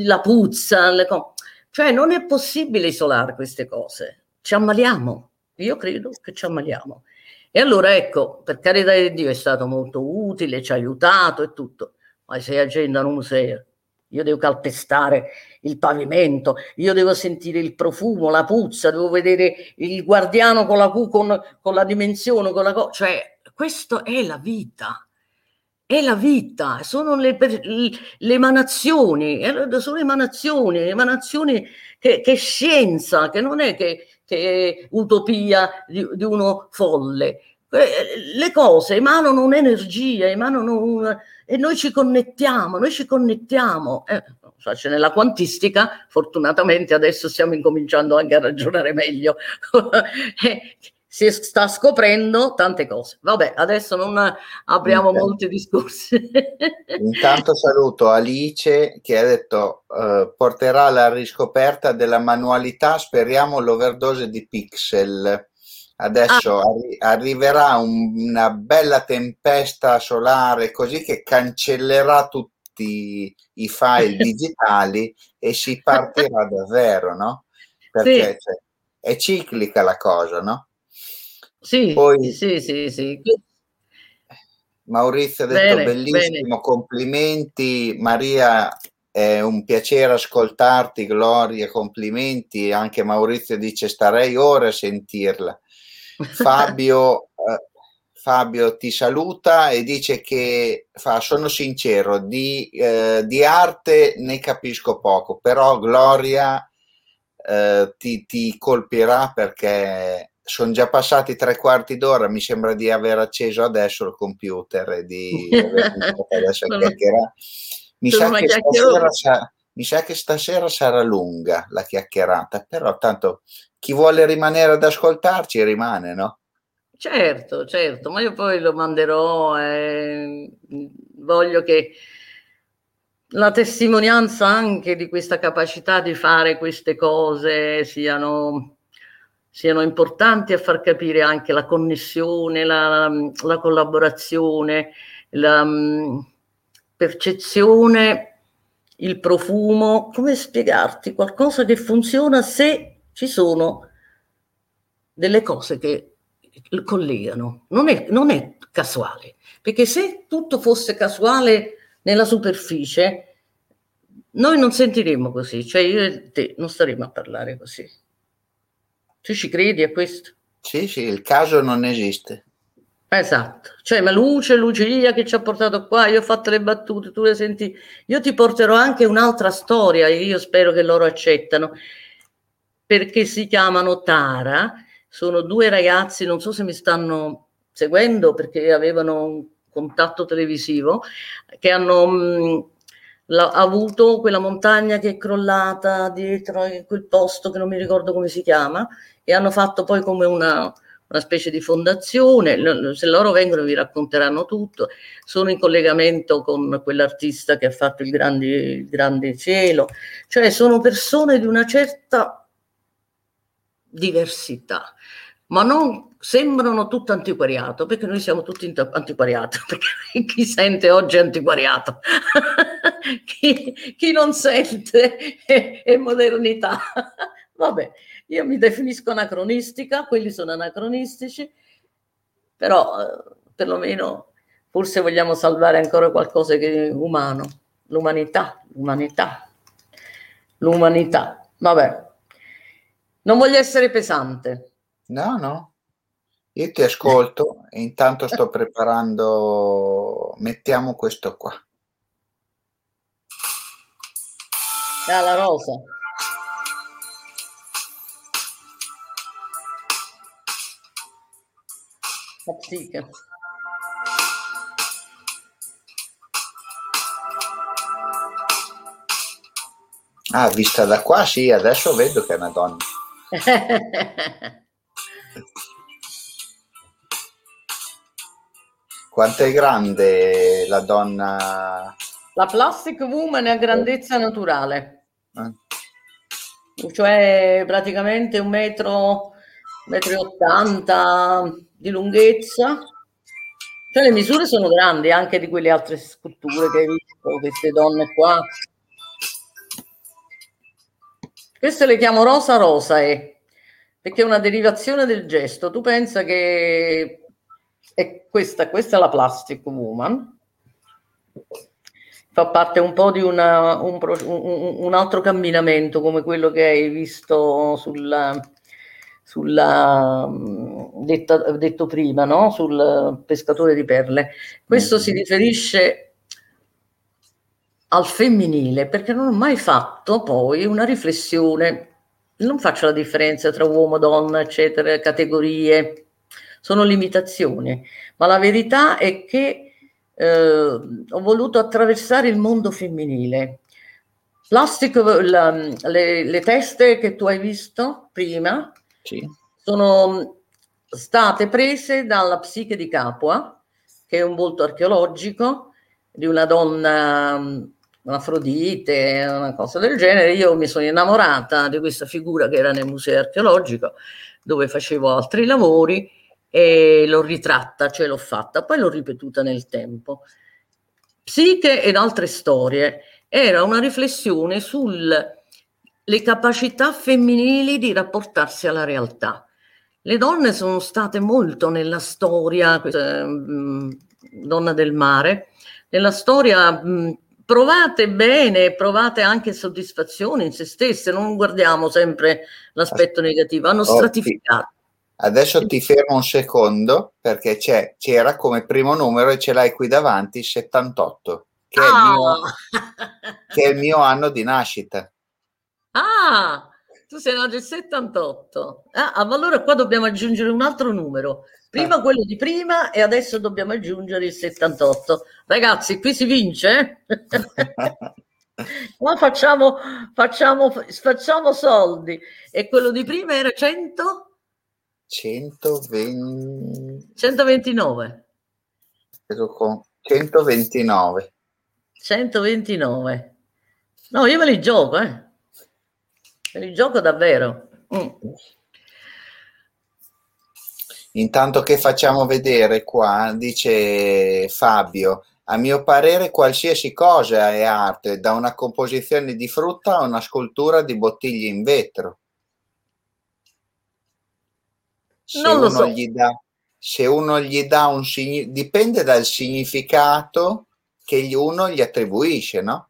la puzza, le co- cioè non è possibile isolare queste cose. Ci ammaliamo. Io credo che ci ammaliamo. E allora ecco, per carità di Dio è stato molto utile, ci ha aiutato e tutto, ma se agenda un museo, io devo calpestare il pavimento, io devo sentire il profumo, la puzza, devo vedere il guardiano con la con, con la dimensione, con la cosa, cioè questo è la vita. È la vita, sono le, le emanazioni, eh, sono emanazioni, emanazioni che, che scienza, che non è che che utopia di, di uno folle. Eh, le cose emanano un'energia, emanano un, e noi ci connettiamo, noi ci connettiamo. Eh, cioè nella quantistica, fortunatamente adesso stiamo incominciando anche a ragionare meglio. Eh, si sta scoprendo tante cose. Vabbè, adesso non apriamo Intanto. molti discorsi. Intanto saluto Alice che ha detto uh, porterà alla riscoperta della manualità, speriamo l'overdose di pixel. Adesso ah. arri- arriverà un, una bella tempesta solare così che cancellerà tutti i file digitali e si partirà davvero, no? Perché sì. cioè, è ciclica la cosa, no? Sì, Poi, sì, sì, sì. Maurizio ha detto bene, bellissimo, bene. complimenti. Maria, è un piacere ascoltarti, Gloria, complimenti. Anche Maurizio dice starei ore a sentirla. Fabio, eh, Fabio ti saluta e dice che fa, sono sincero, di, eh, di arte ne capisco poco, però Gloria eh, ti, ti colpirà perché sono già passati tre quarti d'ora, mi sembra di aver acceso adesso il computer e di adesso chiacchierare. Mi sa, che stasera mi sa che stasera sarà lunga la chiacchierata, però tanto chi vuole rimanere ad ascoltarci rimane, no? Certo, certo, ma io poi lo manderò e voglio che la testimonianza anche di questa capacità di fare queste cose siano, siano importanti a far capire anche la connessione, la, la collaborazione, la mm, percezione, il profumo, come spiegarti qualcosa che funziona se ci sono delle cose che collegano. Non è, non è casuale, perché se tutto fosse casuale nella superficie, noi non sentiremmo così, cioè io e te non staremo a parlare così. Tu ci credi a questo? Sì, sì, il caso non esiste. Esatto, cioè ma Luce, Lucia che ci ha portato qua, io ho fatto le battute, tu le senti, io ti porterò anche un'altra storia, io spero che loro accettano, perché si chiamano Tara. Sono due ragazzi, non so se mi stanno seguendo perché avevano un contatto televisivo, che hanno mh, la, avuto quella montagna che è crollata dietro in quel posto che non mi ricordo come si chiama e hanno fatto poi come una, una specie di fondazione, se loro vengono vi racconteranno tutto, sono in collegamento con quell'artista che ha fatto il grande, il grande cielo, cioè sono persone di una certa diversità, ma non sembrano tutto antiquariato, perché noi siamo tutti antiquariati, chi sente oggi è antiquariato, chi, chi, non sente è, è modernità. Vabbè, io mi definisco anacronistica, quelli sono anacronistici, però eh, perlomeno forse vogliamo salvare ancora qualcosa che umano, l'umanità, l'umanità, l'umanità. Vabbè, non voglio essere pesante. No, no. Io ti ascolto e intanto sto preparando, mettiamo questo qua. Ah, la rosa. La psiche. Ah, vista da qua, sì, adesso vedo che è una donna. Quanto è grande la donna? La plastic woman è a grandezza naturale, eh. cioè praticamente un metro, metro e ottanta di lunghezza. Cioè le misure sono grandi anche di quelle altre sculture che hai visto, queste donne qua. Queste le chiamo rosa rosa, eh, perché è una derivazione del gesto. Tu pensa che è questa, questa è la Plastic Woman, fa parte un po' di una, un, un, altro camminamento come quello che hai visto sulla, sulla detta, detto prima, no? sul pescatore di perle. Questo si riferisce al femminile, perché non ho mai fatto poi una riflessione, non faccio la differenza tra uomo, donna, eccetera, categorie, sono limitazioni, ma la verità è che eh, ho voluto attraversare il mondo femminile. Plastic, la, le, le, teste che tu hai visto prima sì. sono state prese dalla psiche di Capua, che è un volto archeologico di una donna un'Afrodite, una cosa del genere, io mi sono innamorata di questa figura che era nel museo archeologico dove facevo altri lavori e l'ho ritratta, cioè l'ho fatta, poi l'ho ripetuta nel tempo. Psiche ed altre storie era una riflessione sulle capacità femminili di rapportarsi alla realtà. Le donne sono state molto nella storia, donna del mare. Nella storia mh, provate bene, provate anche soddisfazione in se stesse, non guardiamo sempre l'aspetto negativo, hanno stratificato. Adesso ti fermo un secondo perché c'era come primo numero e ce l'hai qui davanti 78, che, ah. è mio, che, è il mio, anno di nascita. Ah, tu sei nato nel 78. Ah, allora qua dobbiamo aggiungere un altro numero. Prima ah. quello di prima e adesso dobbiamo aggiungere il 78. Ragazzi, qui si vince. Eh? Qua facciamo, facciamo, facciamo soldi. E quello di prima era 100? 120... 129. 129. 129. No, io me li gioco, eh. Li gioco davvero. Mm. Intanto che facciamo vedere qua, dice Fabio, a mio parere qualsiasi cosa è arte, da una composizione di frutta a una scultura di bottiglie in vetro. Se non lo so. Gli dà, se uno gli dà un significato, dipende dal significato che uno gli attribuisce, no?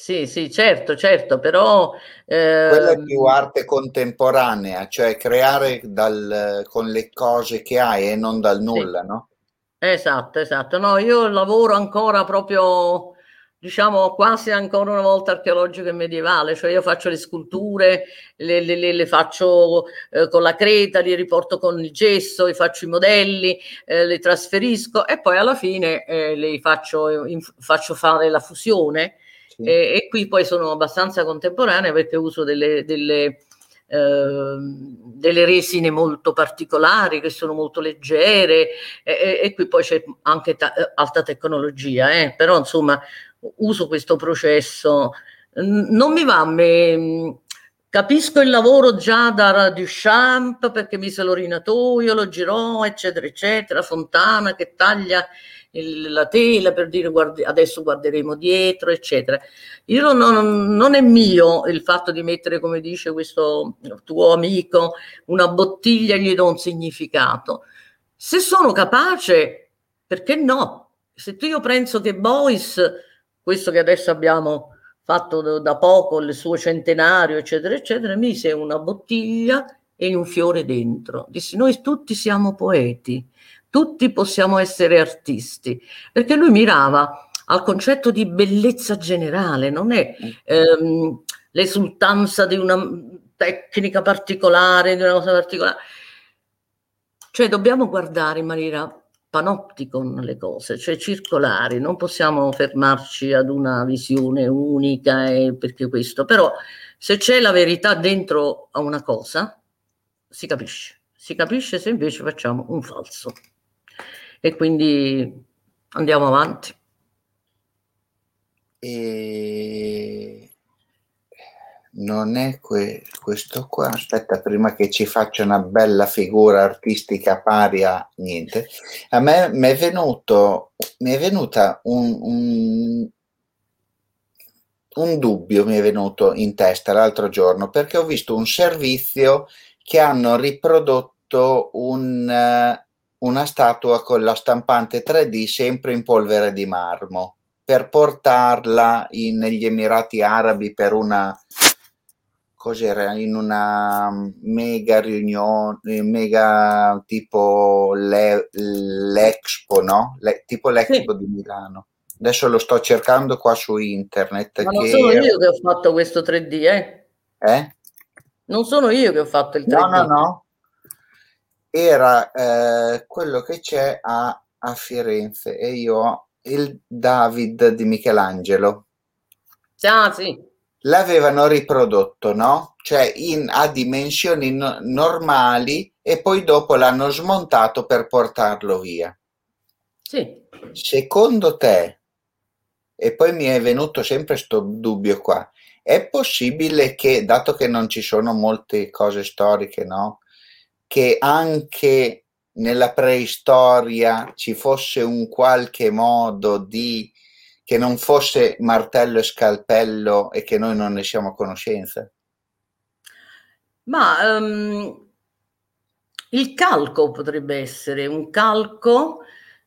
Sì, sì, certo, certo, però... Eh... Quella è più arte contemporanea, cioè creare dal, con le cose che hai e non dal nulla, sì. no? Esatto, esatto. No, io lavoro ancora proprio diciamo quasi ancora una volta archeologico e medievale, cioè io faccio le sculture, le, le, le, le faccio eh, con la creta, li riporto con il gesso, li faccio i modelli, eh, le trasferisco e poi alla fine eh, li faccio, in, faccio fare la fusione e, e, qui poi sono abbastanza contemporanea perché uso delle, delle Ehm, delle resine molto particolari che sono molto leggere e, e qui poi c'è anche ta- eh, alta tecnologia, eh? però insomma uso questo processo. Non mi va, me, capisco il lavoro già da Duchamp perché mise l'orinatoio, lo girò, eccetera, eccetera, Fontana che taglia il, la tela per dire guardi, adesso guarderemo dietro, eccetera. Io non, non, è mio il fatto di mettere, come dice questo tuo amico, una bottiglia gli do un significato. Se sono capace, perché no? Se tu io penso che Boyce, questo che adesso abbiamo fatto da poco, il suo centenario, eccetera, eccetera, mise una bottiglia e un fiore dentro. Dissi, noi tutti siamo poeti tutti possiamo essere artisti, perché lui mirava al concetto di bellezza generale, non è ehm, l'esultanza di una tecnica particolare, di una cosa particolare. Cioè dobbiamo guardare in maniera panopticon le cose, cioè circolari, non possiamo fermarci ad una visione unica e perché questo, però se c'è la verità dentro a una cosa, si capisce, si capisce se invece facciamo un falso e quindi andiamo avanti. E non è que- questo qua, aspetta prima che ci faccia una bella figura artistica pari a niente. A me mi è venuto, mi è venuta un, un, un dubbio, mi è venuto in testa l'altro giorno perché ho visto un servizio che hanno riprodotto un una statua con la stampante 3D sempre in polvere di marmo per portarla in, negli Emirati Arabi per una cos'era in una mega riunione mega tipo le, l'Expo no? Le, tipo l'Expo sì. di Milano adesso lo sto cercando qua su internet ma non sono io che ho fatto questo 3D eh? eh? non sono io che ho fatto il 3D no no no era eh, quello che c'è a, a Firenze e io ho il David di Michelangelo. Ah, sì. L'avevano riprodotto, no? Cioè in, a dimensioni no, normali e poi dopo l'hanno smontato per portarlo via. Sì. Secondo te, e poi mi è venuto sempre questo dubbio qua, è possibile che, dato che non ci sono molte cose storiche, no? Che anche nella preistoria ci fosse un qualche modo di che non fosse martello e scalpello e che noi non ne siamo a conoscenza? Ma um, il calco potrebbe essere un calco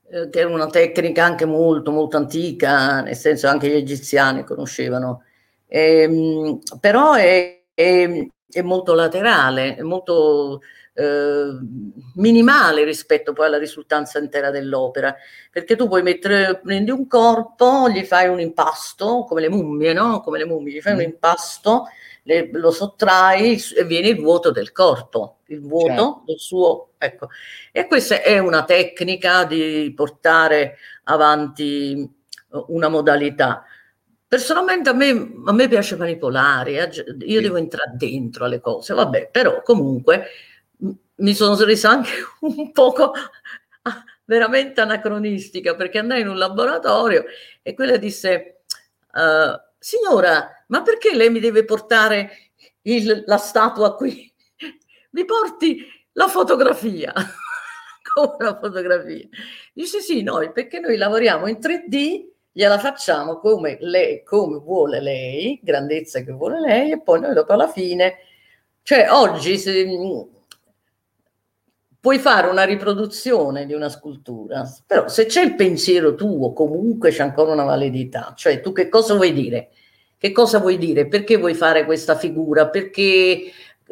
eh, che è una tecnica anche molto, molto antica, nel senso anche gli egiziani conoscevano, ehm, però è, è, è, molto laterale, è molto eh, minimale rispetto poi alla risultanza intera dell'opera, perché tu puoi mettere, prendi un corpo, gli fai un impasto, come le mummie, no? Come le mummie, gli fai un mm. impasto, le, lo sottrai e viene il vuoto del corpo, il vuoto certo. del suo, ecco. E questa è una tecnica di portare avanti una modalità. Personalmente a me, a me piace manipolare, eh, io sì. devo entrare dentro alle cose, vabbè, però comunque mi sono resa anche un poco veramente anacronistica perché andai in un laboratorio e quella disse uh, signora ma perché lei mi deve portare il, la statua qui? Mi porti la fotografia. Come la fotografia? Dice sì noi perché noi lavoriamo in 3D gliela facciamo come, lei, come vuole lei grandezza che vuole lei e poi noi dopo alla fine cioè oggi se, puoi fare una riproduzione di una scultura, però se c'è il pensiero tuo, comunque c'è ancora una validità. Cioè, tu che cosa vuoi dire? Che cosa vuoi dire? Perché vuoi fare questa figura? Perché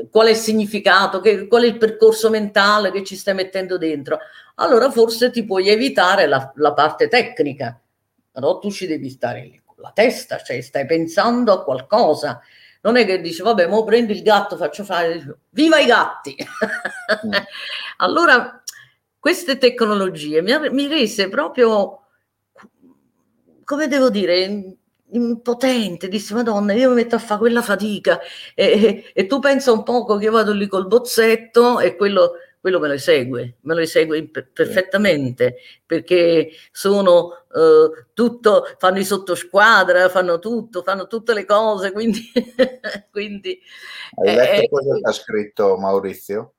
qual è il significato? Che, qual è il percorso mentale che ci stai mettendo dentro? Allora forse ti puoi evitare la, la parte tecnica, però tu ci devi stare lì con la testa, cioè stai pensando a qualcosa non è che dice vabbè, mo prendi il gatto, faccio fare, viva i gatti! Mm. allora, queste tecnologie mi, mi rese proprio, come devo dire, impotente, disse Madonna, io mi metto a fare quella fatica e, e, e tu pensa un poco che io vado lì col bozzetto e quello quello me lo esegue, me lo esegue perfettamente perché sono eh, tutto, fanno i sottosquadra, fanno tutto, fanno tutte le cose, quindi... quindi Hai letto eh, cosa ha scritto Maurizio?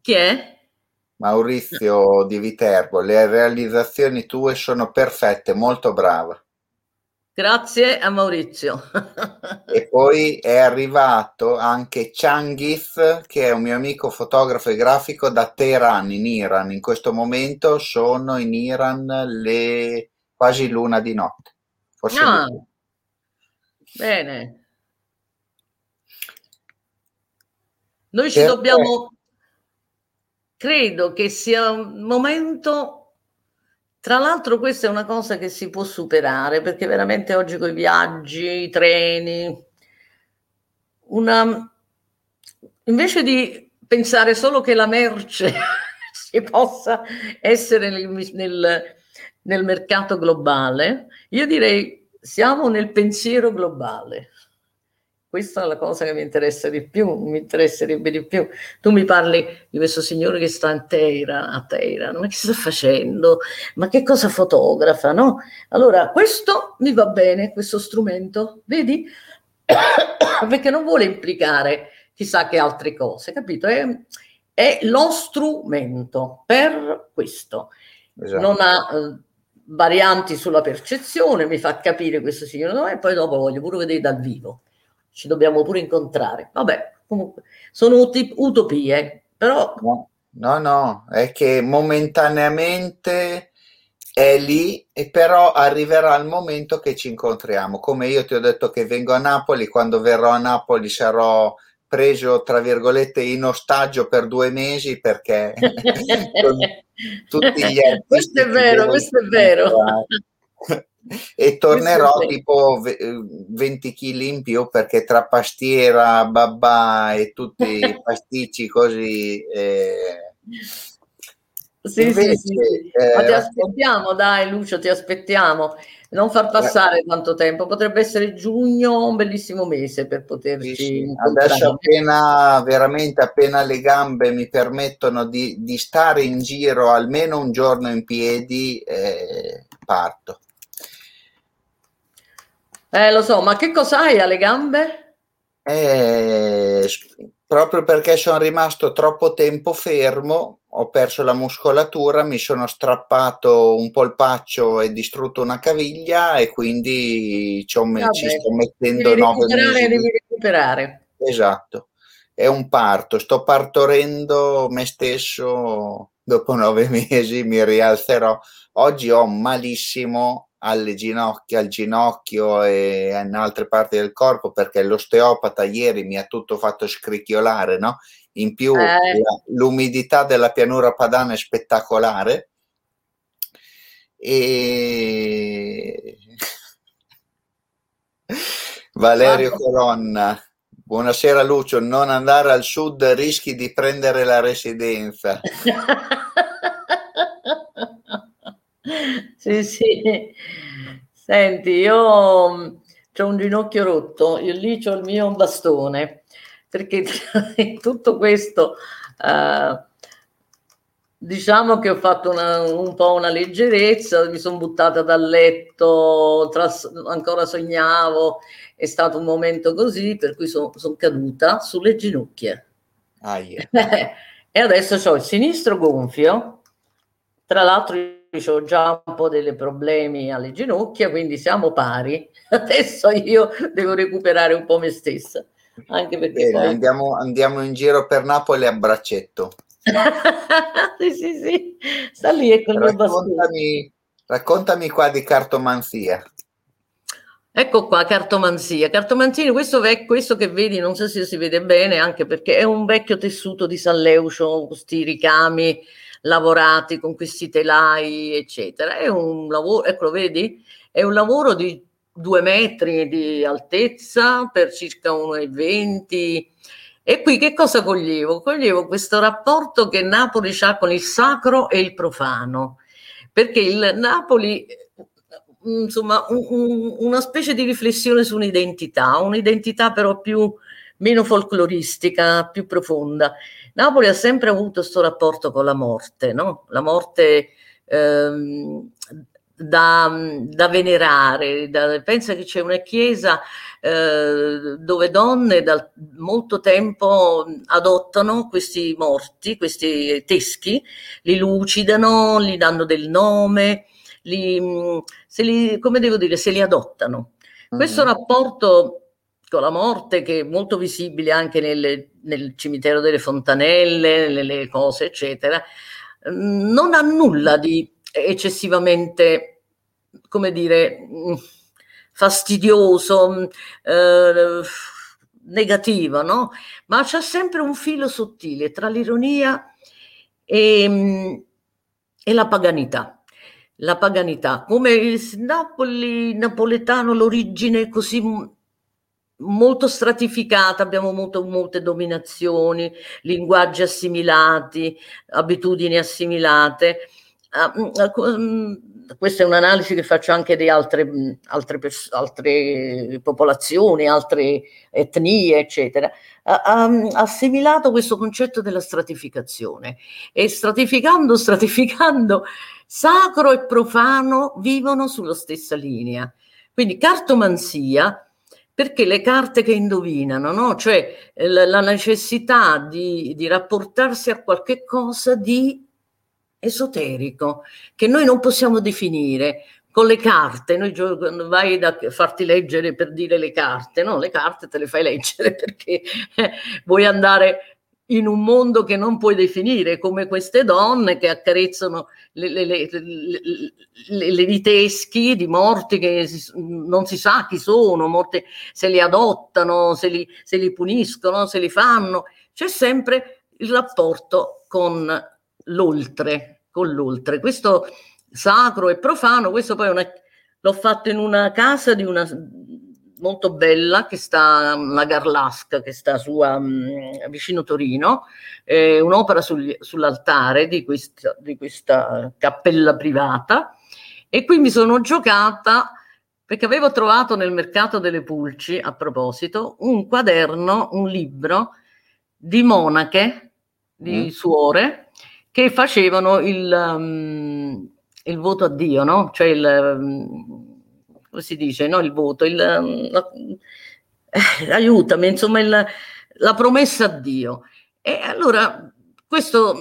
Chi è? Maurizio di Viterbo, le realizzazioni tue sono perfette, molto brava. Grazie a Maurizio. e poi è arrivato anche Changiz, che è un mio amico fotografo e grafico da Teheran, in Iran. In questo momento sono in Iran le quasi l'una di notte. Forse ah, bene. Noi ci dobbiamo... Credo che sia un momento tra l'altro questa è una cosa che si può superare perché veramente oggi con i viaggi, i treni, una... invece di pensare solo che la merce si possa essere nel, nel, nel mercato globale, io direi siamo nel pensiero globale. Questa è la cosa che mi interessa di più, mi interesserebbe di più. Tu mi parli di questo signore che sta a Teheran, a Teheran, ma che sta facendo? Ma che cosa fotografa, no? Allora, questo mi va bene, questo strumento, vedi? Perché non vuole implicare chissà che altre cose, capito? È, è lo strumento per questo. Esatto. Non ha eh, varianti sulla percezione, mi fa capire questo signore, e poi dopo voglio pure vedere dal vivo ci dobbiamo pure incontrare. Vabbè, comunque, sono ut- utopie, però... No, no, no, è che momentaneamente è lì e però arriverà il momento che ci incontriamo. Come io ti ho detto che vengo a Napoli, quando verrò a Napoli sarò preso, tra virgolette, in ostaggio per due mesi perché tutti gli artisti... Questo è vero, questo è vero e tornerò tipo 20 kg in più perché tra pastiera, babà e tutti i pasticci così eh, sì, Invece, sì, sì. Eh, Ma ti aspettiamo, dai Lucio, ti aspettiamo. Non far passare tanto tempo, potrebbe essere giugno, un bellissimo mese per poterci. Sì, Adesso appena veramente appena le gambe mi permettono di, di stare in giro almeno un giorno in piedi, eh, parto. Eh, lo so, ma che cosa hai alle gambe? Eh, proprio perché sono rimasto troppo tempo fermo, ho perso la muscolatura, mi sono strappato un polpaccio e distrutto una caviglia e quindi ci, ho, ci sto mettendo nove mesi. Devi recuperare. Esatto, è un parto, sto partorendo me stesso dopo nove mesi mi rialzerò. Oggi ho malissimo alle ginocchia, al ginocchio e in altre parti del corpo perché l'osteopata ieri mi ha tutto fatto scricchiolare, no? In più eh. la, l'umidità della pianura padana è spettacolare e Valerio Colonna Buonasera Lucio, non andare al sud rischi di prendere la residenza. sì, sì. Senti, io ho un ginocchio rotto, io lì ho il mio bastone, perché in tutto questo uh, diciamo che ho fatto una, un po' una leggerezza, mi sono buttata dal letto, tras- ancora sognavo, è stato un momento così, per cui sono son caduta sulle ginocchia. Ah, yeah. e adesso ho il sinistro gonfio, tra l'altro ho già un po' dei problemi alle ginocchia, quindi siamo pari. Adesso io devo recuperare un po' me stessa. Anche perché Bene, poi... andiamo, andiamo in giro per Napoli a braccetto. sì, sì, sì, sta lì e con raccontami, raccontami qua di cartomanzia. Ecco qua, cartomanzia. Cartomanzia, questo, vec- questo che vedi, non so se si vede bene, anche perché è un vecchio tessuto di San Leucio, questi ricami lavorati con questi telai, eccetera. È un lavoro, ecco, lo vedi? È un lavoro di due metri di altezza per circa 1,20 e qui che cosa coglievo? Coglievo questo rapporto che Napoli ha con il sacro e il profano, perché il Napoli insomma, un, un, una specie di riflessione su un'identità, un'identità però più, meno folcloristica, più profonda. Napoli ha sempre avuto questo rapporto con la morte, no? la morte ehm, da, da, venerare, da, pensa che c'è una chiesa eh, dove donne da molto tempo adottano questi morti, questi teschi, li lucidano, gli danno del nome, li, se li, come devo dire, se li adottano. Mm-hmm. Questo rapporto con la morte, che è molto visibile anche nel, nel cimitero delle fontanelle, nelle cose, eccetera, mm, non ha nulla di eccessivamente, come dire, mm, fastidioso, eh, negativo, no? Ma c'è sempre un filo sottile tra l'ironia e, e la paganità la paganità, come il Napoli napoletano, l'origine così molto stratificata, abbiamo avuto molte dominazioni, linguaggi assimilati, abitudini assimilate. Uh, questa è un'analisi che faccio anche di altre, altre, pers- altre popolazioni, altre etnie, eccetera. Ha, ha assimilato questo concetto della stratificazione e stratificando, stratificando, sacro e profano vivono sulla stessa linea. Quindi cartomanzia perché le carte che indovinano, no? cioè la, la necessità di, di rapportarsi a qualche cosa di esoterico che noi non possiamo definire con le carte, noi vai da farti leggere per dire le carte, no, le carte te le fai leggere perché eh, vuoi andare in un mondo che non puoi definire, come queste donne che accarezzano le, le, le, le liteschi di morti che non si sa chi sono, morti se li adottano, se li, se li puniscono, se li fanno. C'è sempre il rapporto con l'oltre, con l'oltre. Questo sacro e profano, questo poi una, l'ho fatto in una casa di una molto bella che sta la Garlasca che sta su um, vicino Torino eh, un'opera sul, sull'altare di questa, di questa cappella privata e qui mi sono giocata perché avevo trovato nel mercato delle pulci a proposito un quaderno un libro di monache di mm. suore che facevano il, um, il voto a Dio, no? Cioè il, um, come si dice, no? Il voto, il, la, eh, aiutami, insomma, il, la promessa a Dio. E allora, questa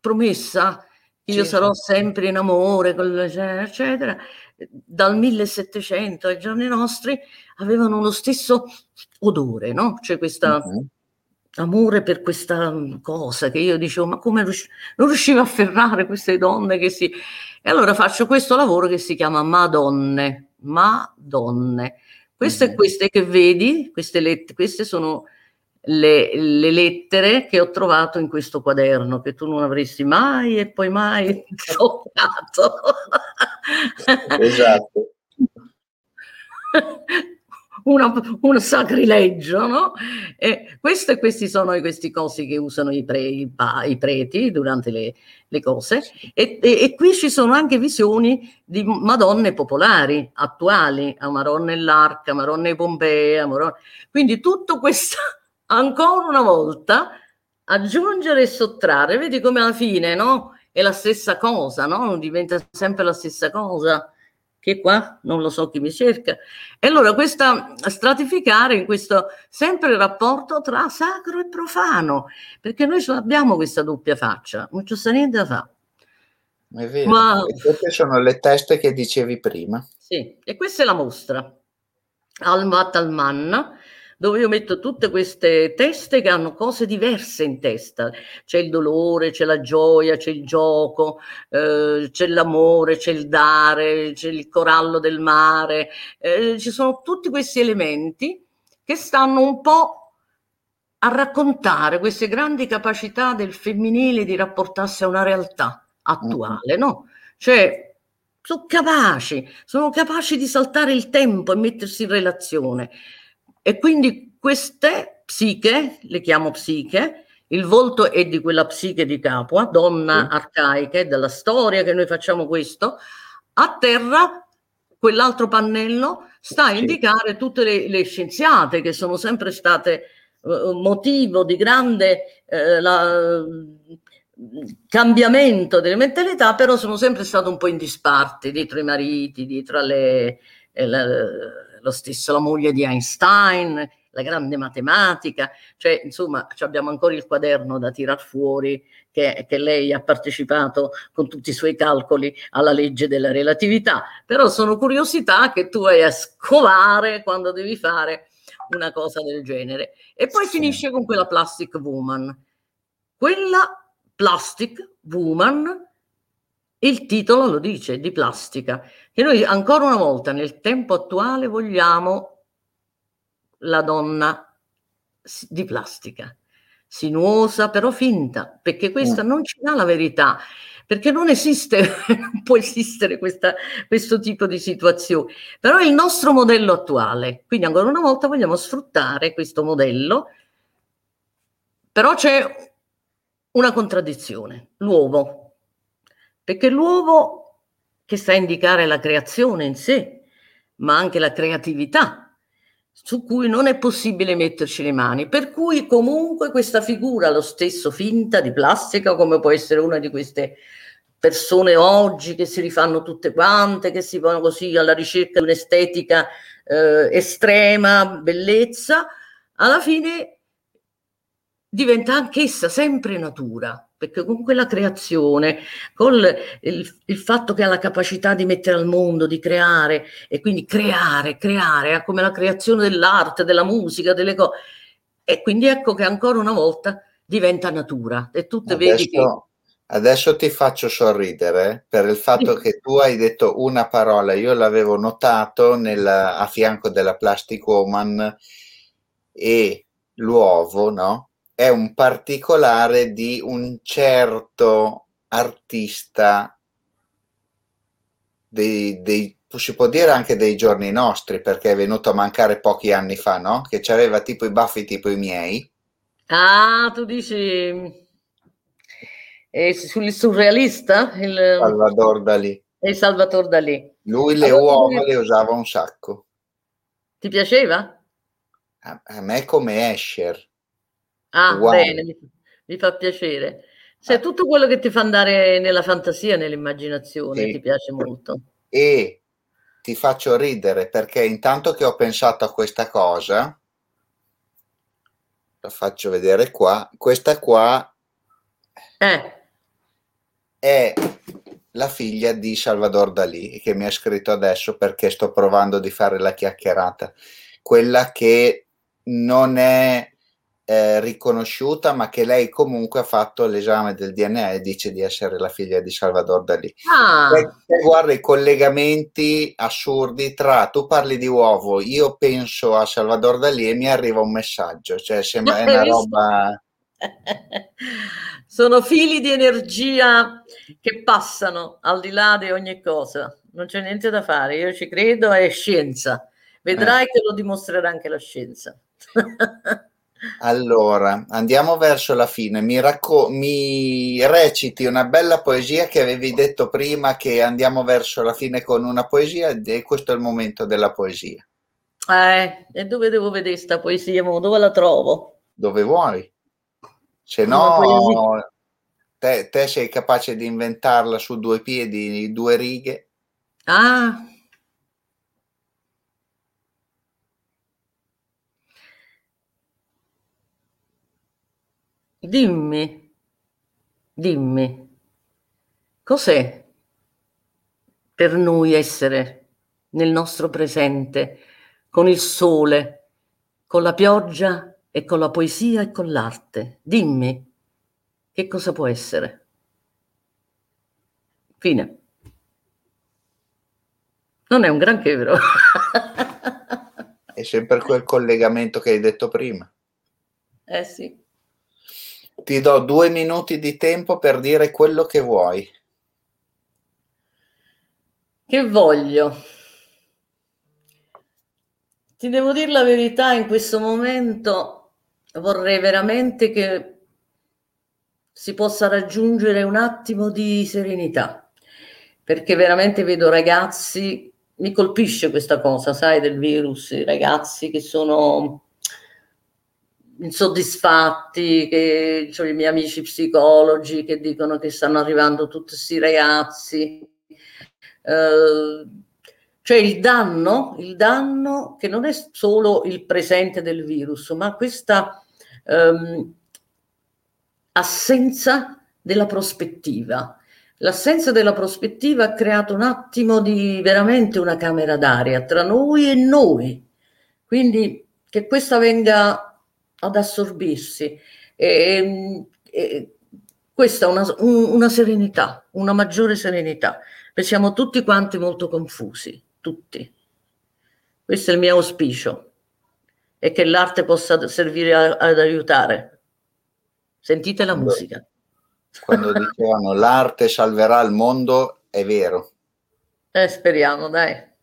promessa, io certo. sarò sempre in amore, eccetera, dal 1700 ai giorni nostri avevano lo stesso odore, no? C'è questa... Uh-huh amore per questa cosa che io dicevo, ma come riusci- non riuscivo a afferrare queste donne che si... E allora faccio questo lavoro che si chiama Madonne, Madonne. Queste e mm-hmm. queste che vedi, queste, let- queste sono le, le, lettere che ho trovato in questo quaderno che tu non avresti mai e poi mai toccato. esatto. Una, un sacrilegio, no? E questo e questi sono questi cosi che usano i, pre, i, i preti durante le, le cose. E, e, e, qui ci sono anche visioni di Madonne popolari, attuali, Amarone e l'Arca, Amarone Pompea, Amarone. quindi tutto questo ancora una volta aggiungere e sottrarre, vedi come alla fine, no? È la stessa cosa, no? Diventa sempre la stessa cosa. Che qua non lo so chi mi cerca. E allora questa stratificare in questo sempre il rapporto tra sacro e profano, perché noi ce l'abbiamo questa doppia faccia, non c'è niente da fare. È vero. Ma... Queste sono le teste che dicevi prima. Sì, e questa è la mostra. Almat Alman, dove io metto tutte queste teste che hanno cose diverse in testa. C'è il dolore, c'è la gioia, c'è il gioco, eh, c'è l'amore, c'è il dare, c'è il corallo del mare. Eh, ci sono tutti questi elementi che stanno un po' a raccontare queste grandi capacità del femminile di rapportarsi a una realtà attuale, no? Cioè, sono capaci, sono capaci di saltare il tempo e mettersi in relazione. E quindi queste psiche, le chiamo psiche, il volto è di quella psiche di Capua, donna sì. arcaica, della storia che noi facciamo questo, a terra quell'altro pannello sta a indicare tutte le, le, scienziate che sono sempre state uh, motivo di grande uh, la, cambiamento delle mentalità, però sono sempre state un po' in disparte dietro i mariti, dietro le, eh, la, lo stesso la moglie di Einstein, la grande matematica, cioè insomma abbiamo ancora il quaderno da tirar fuori che, che, lei ha partecipato con tutti i suoi calcoli alla legge della relatività, però sono curiosità che tu hai a scovare quando devi fare una cosa del genere. E poi sì. finisce con quella Plastic Woman. Quella Plastic Woman il titolo lo dice, di plastica, che noi ancora una volta nel tempo attuale vogliamo la donna di plastica, sinuosa però finta, perché questa mm. non ci dà la verità, perché non esiste, non può esistere questa, questo tipo di situazione, però è il nostro modello attuale, quindi ancora una volta vogliamo sfruttare questo modello, però c'è una contraddizione, l'uovo perché l'uovo che sta a indicare la creazione in sé, ma anche la creatività, su cui non è possibile metterci le mani, per cui comunque questa figura, lo stesso finta di plastica, come può essere una di queste persone oggi che si rifanno tutte quante, che si vanno così alla ricerca di un'estetica eh, estrema, bellezza, alla fine diventa anch'essa sempre natura perché con quella creazione, con il, il, fatto che ha la capacità di mettere al mondo, di creare, e quindi creare, creare, come la creazione dell'arte, della musica, delle cose. E quindi ecco che ancora una volta diventa natura. E tu adesso, vedi che... Adesso ti faccio sorridere per il fatto che tu hai detto una parola, io l'avevo notato nel, a fianco della Plastic Woman e l'uovo, no? È un particolare di un certo artista dei, dei, si può dire anche dei giorni nostri perché è venuto a mancare pochi anni fa, no? Che aveva tipo i baffi tipo i miei. Ah, tu dici eh, sul surrealista? Il, Salvador Dalì. E Salvatore Dalì. Lui le allora, uova le usava un sacco. Ti piaceva? A, a me come Escher. Ah, wow. bene, mi, mi, fa piacere. Cioè, tutto quello che ti fa andare nella fantasia, nell'immaginazione, sì. ti piace molto. E ti faccio ridere perché intanto che ho pensato a questa cosa, la faccio vedere qua, questa qua eh. è la figlia di Salvador Dalì che mi ha scritto adesso perché sto provando di fare la chiacchierata, quella che non è eh, riconosciuta, ma che lei comunque ha fatto l'esame del DNA e dice di essere la figlia di Salvador Dalì. Ah. Guarda i collegamenti assurdi tra tu parli di uovo, io penso a Salvador Dalì e mi arriva un messaggio, cioè sembra è una roba sono fili di energia che passano al di là di ogni cosa. Non c'è niente da fare, io ci credo, è scienza. Vedrai eh. che lo dimostrerà anche la scienza. allora, andiamo verso la fine. Mi, racco- mi reciti una bella poesia che avevi detto prima che andiamo verso la fine con una poesia e questo è il momento della poesia. Eh, e dove devo vedere questa poesia? Dove la trovo? Dove vuoi. Se no, te, te, sei capace di inventarla su due piedi, due righe. Ah. Dimmi, dimmi, cos'è per noi essere nel nostro presente, con il sole, con la pioggia e con la poesia e con l'arte. Dimmi, che cosa può essere? Fine. Non è un granché, vero? è sempre quel collegamento che hai detto prima. Eh sì. Ti do due minuti di tempo per dire quello che vuoi. Che voglio? Ti devo dire la verità, in questo momento vorrei veramente che si possa raggiungere un attimo di serenità, perché veramente vedo ragazzi, mi colpisce questa cosa, sai, del virus, i ragazzi che sono insoddisfatti, che cioè, i miei amici psicologi che dicono che stanno arrivando tutti questi ragazzi. Eh, cioè il danno, il danno che non è solo il presente del virus, ma questa ehm, assenza della prospettiva. L'assenza della prospettiva ha creato un attimo di veramente una camera d'aria tra noi e noi. Quindi che questa venga ad assorbirsi. E, e, questa è una, un, una serenità, una maggiore serenità. Perché siamo tutti quanti molto confusi, tutti. Questo è il mio auspicio e che l'arte possa servire a, ad aiutare. Sentite la quando, musica. Quando dicevano l'arte salverà il mondo, è vero. Eh, speriamo, dai.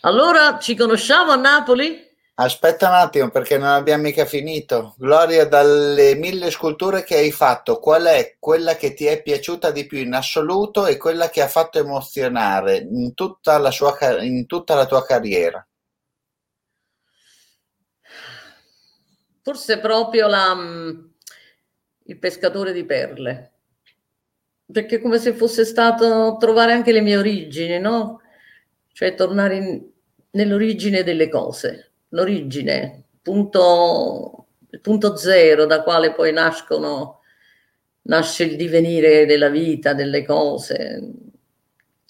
Allora, ci conosciamo a Napoli? Aspetta un attimo perché non abbiamo mica finito. Gloria, dalle mille sculture che hai fatto, qual è quella che ti è piaciuta di più in assoluto e quella che ha fatto emozionare in tutta la, sua, in tutta la tua carriera? forse proprio la, mm, il pescatore di perle, perché come se fosse stato trovare anche le mie origini, no? Cioè tornare in, nell'origine delle cose, l'origine, punto, il punto zero da quale poi nascono, nasce il divenire della vita, delle cose.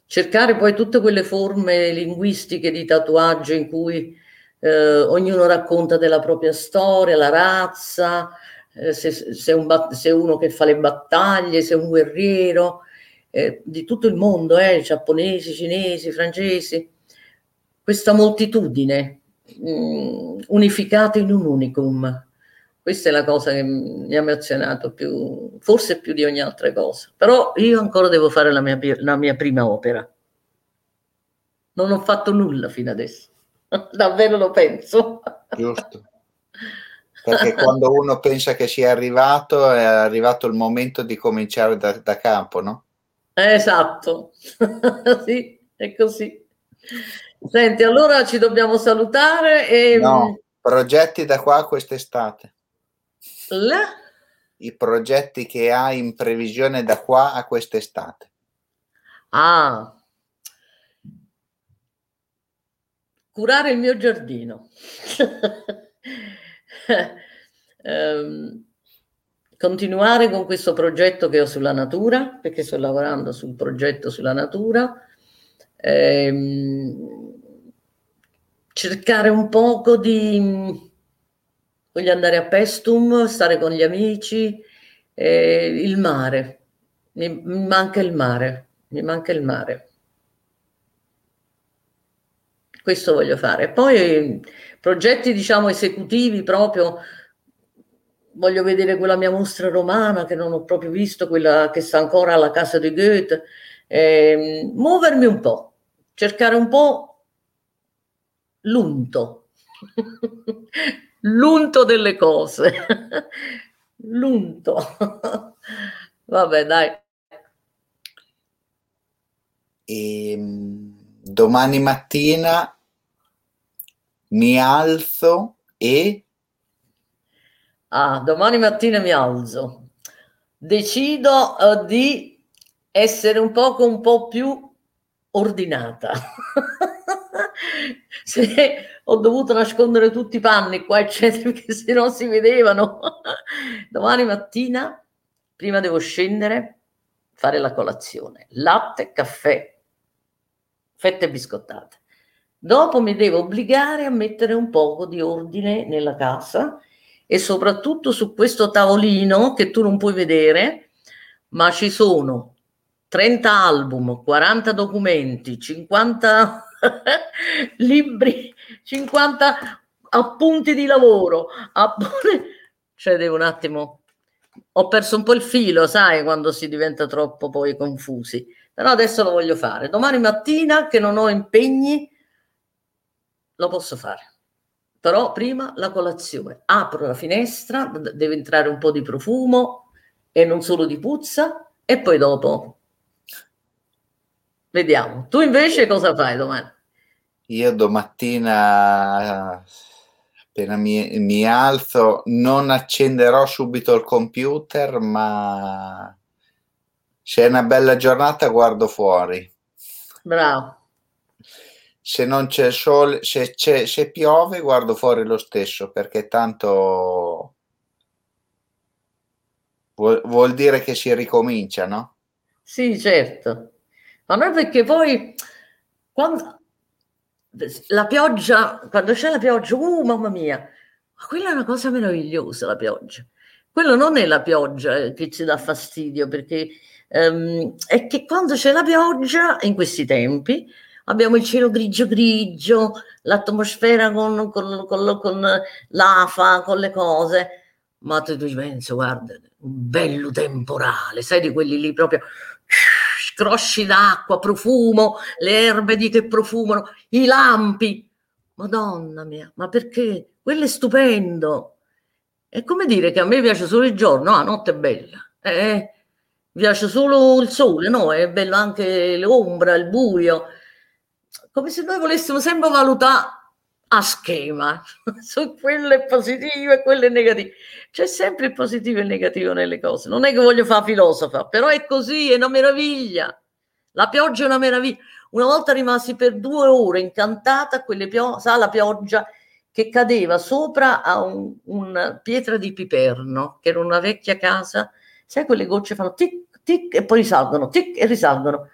Cercare poi tutte quelle forme linguistiche di tatuaggio in cui eh, ognuno racconta della propria storia, la razza, eh, se, se, un, se, uno che fa le battaglie, se un guerriero, eh, di tutto il mondo, eh, giapponesi, cinesi, francesi, questa moltitudine mh, mm, unificata in un unicum. Questa è la cosa che mi ha emozionato più, forse più di ogni altra cosa. Però io ancora devo fare la mia, la mia prima opera. Non ho fatto nulla fino adesso. Davvero lo penso. Giusto. Perché quando uno pensa che sia arrivato, è arrivato il momento di cominciare da, da campo, no? Esatto, sì, è così. Senti, allora ci dobbiamo salutare. E... No, progetti da qua quest'estate. La? I progetti che hai in previsione da qua a quest'estate. Ah, curare il mio giardino. um, continuare con questo progetto che ho sulla natura, perché sto lavorando sul progetto sulla natura, ehm, cercare un poco di, voglio andare a Pestum, stare con gli amici, eh, il mare, mi, mi manca il mare, mi manca il mare. Questo voglio fare. Poi progetti, diciamo, esecutivi proprio voglio vedere quella mia mostra romana che non ho proprio visto, quella che sta ancora alla casa di Goethe, eh, muovermi un po', cercare un po' l'unto, l'unto delle cose, l'unto. Vabbè, dai. E, ehm, domani mattina mi alzo e Ah, domani mattina mi alzo. Decido uh, di essere un poco un po' più ordinata. Se ho dovuto nascondere tutti i panni qua, eccetera, perché se no si vedevano. domani mattina, prima devo scendere, fare la colazione. Latte, caffè, fette biscottate. Dopo mi devo obbligare a mettere un poco di ordine nella casa e soprattutto su questo tavolino che tu non puoi vedere, ma ci sono 30 album, 40 documenti, 50 libri, 50 appunti di lavoro. Cioè, devo un attimo. Ho perso un po' il filo, sai, quando si diventa troppo poi confusi. Però adesso lo voglio fare. Domani mattina, che non ho impegni, lo posso fare però prima la colazione. Apro la finestra, deve entrare un po' di profumo e non solo di puzza e poi dopo vediamo. Tu invece cosa fai domani? Io domattina appena mi, mi alzo non accenderò subito il computer, ma se è una bella giornata guardo fuori. Bravo se non c'è sole, se, c'è, se piove, guardo fuori lo stesso perché tanto vuol, vuol dire che si ricomincia, no? Sì, certo, ma non perché poi quando la pioggia, quando c'è la pioggia, uh, mamma mia, ma quella è una cosa meravigliosa la pioggia. Quello non è la pioggia che ci dà fastidio perché um, è che quando c'è la pioggia in questi tempi abbiamo il cielo grigio grigio, l'atmosfera con, con, con, con l'afa, con le cose, ma tu ci penso, guarda, un bello temporale, sai di quelli lì proprio scrosci d'acqua, profumo, le erbe di che profumano, i lampi. Madonna mia, ma perché? Quello è stupendo. È come dire che a me piace solo il giorno, no, la notte è bella. Eh, piace solo il sole, no? È bello anche l'ombra, il buio come se noi volessimo sempre valutare a schema su quelle positive e quelle negative. C'è sempre il positivo e il negativo nelle cose. Non è che voglio fare filosofa, però è così, è una meraviglia. La pioggia è una meraviglia. Una volta rimasi per due ore incantata quelle pio- sa, la pioggia che cadeva sopra a un, una pietra di Piperno, che era una vecchia casa. Sai, quelle gocce fanno tic, tic e poi risalgono, tic e risalgono.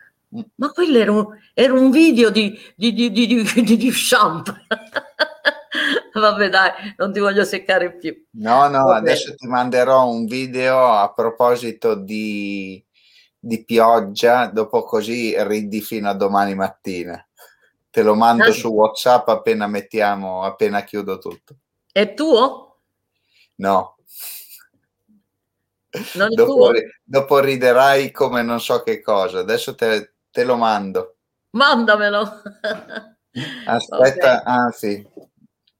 Ma quello era un, era un video di, di, di, di, di, di Champ. Vabbè, dai, non ti voglio seccare più. No, no, Vabbè. adesso ti manderò un video a proposito di, di pioggia, dopo così ridi fino a domani mattina. Te lo mando ah, su WhatsApp appena mettiamo, appena chiudo tutto. È tuo? No. Dopo, dopo, riderai come non so che cosa. Adesso te, te lo mando. Mandamelo. Aspetta, okay. anzi,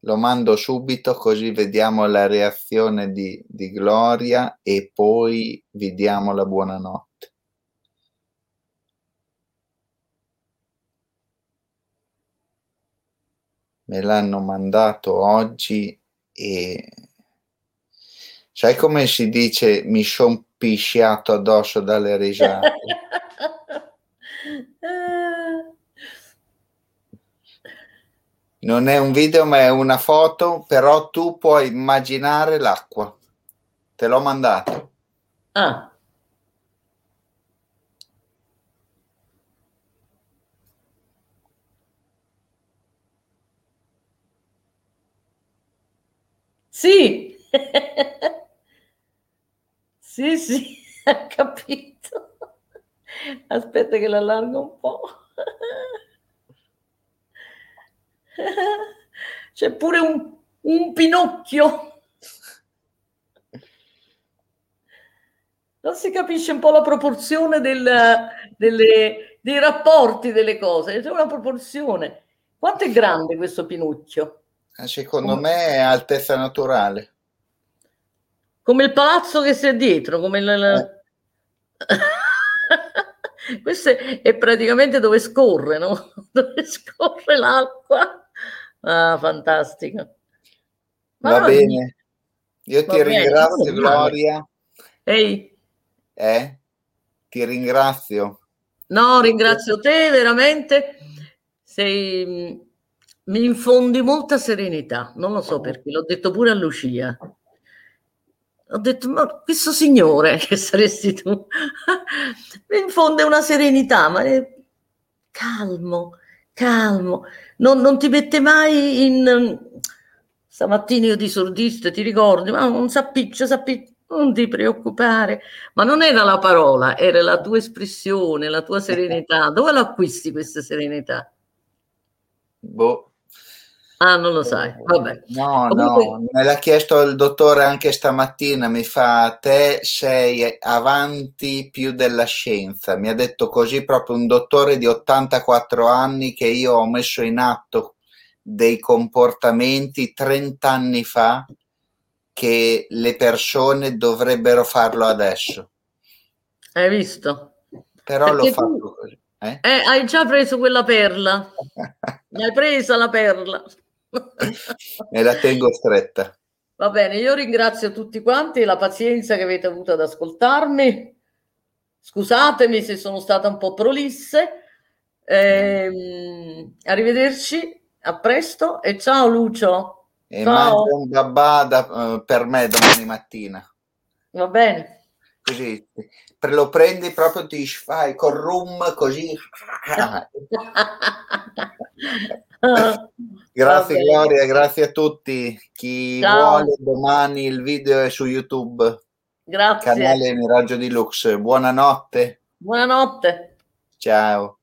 lo mando subito così vediamo la reazione di, di Gloria e poi vi diamo la buonanotte. Me l'hanno mandato oggi e sai come si dice mi son pisciato addosso dalle risate. Non è un video, ma è una foto, però tu puoi immaginare l'acqua. Te l'ho mandato. Ah. Sì. sì, sì, capito. Aspetta che l'allargo un po'. C'è pure un, un Pinocchio. Non si capisce un po' la proporzione del, delle, dei rapporti delle cose, c'è una proporzione. Quanto è grande questo Pinocchio? Eh, secondo me è altezza naturale. Come il palazzo che c'è dietro, come il... Eh. questo è, praticamente dove scorre, no? Dove scorre l'acqua. Ah, fantastico. Ma Va bene. Io ti ringrazio, Gloria. Ehi. Eh? Ti ringrazio. No, ringrazio te veramente. Sei, mi infondi molta serenità, non lo so perché, l'ho detto pure a Lucia. Ho detto, ma questo signore che saresti tu, mi infonde una serenità, ma è calmo, calmo, non, non ti mette mai in... Stamattina io ti sordiste, ti ricordi, ma non sappiccia, sappiccia, non ti preoccupare. Ma non era la parola, era la tua espressione, la tua serenità. Dove lo acquisti questa serenità? Boh. Ah, non lo sai, vabbè. No, Comunque... no, me l'ha chiesto il dottore anche stamattina, mi fa, te sei avanti più della scienza. Mi ha detto così proprio un dottore di 84 anni che io ho messo in atto dei comportamenti 30 anni fa che le persone dovrebbero farlo adesso. Hai visto? Però Perché l'ho fatto tu... così. Eh? Eh, hai già preso quella perla. hai presa la perla. Me la tengo stretta. Va bene, io ringrazio tutti quanti la pazienza che avete avuto ad ascoltarmi. Scusatemi se sono stata un po' prolisse. Eh, arrivederci, a presto e ciao Lucio. E ciao. un babà da, uh, per me domani mattina. Va bene. Così lo prendi proprio ti fai col rum così. grazie Gloria, grazie a tutti. Chi Ciao. vuole domani il video è su YouTube. Grazie. Canale Miraggio di Lux. Buonanotte. Buonanotte. Ciao.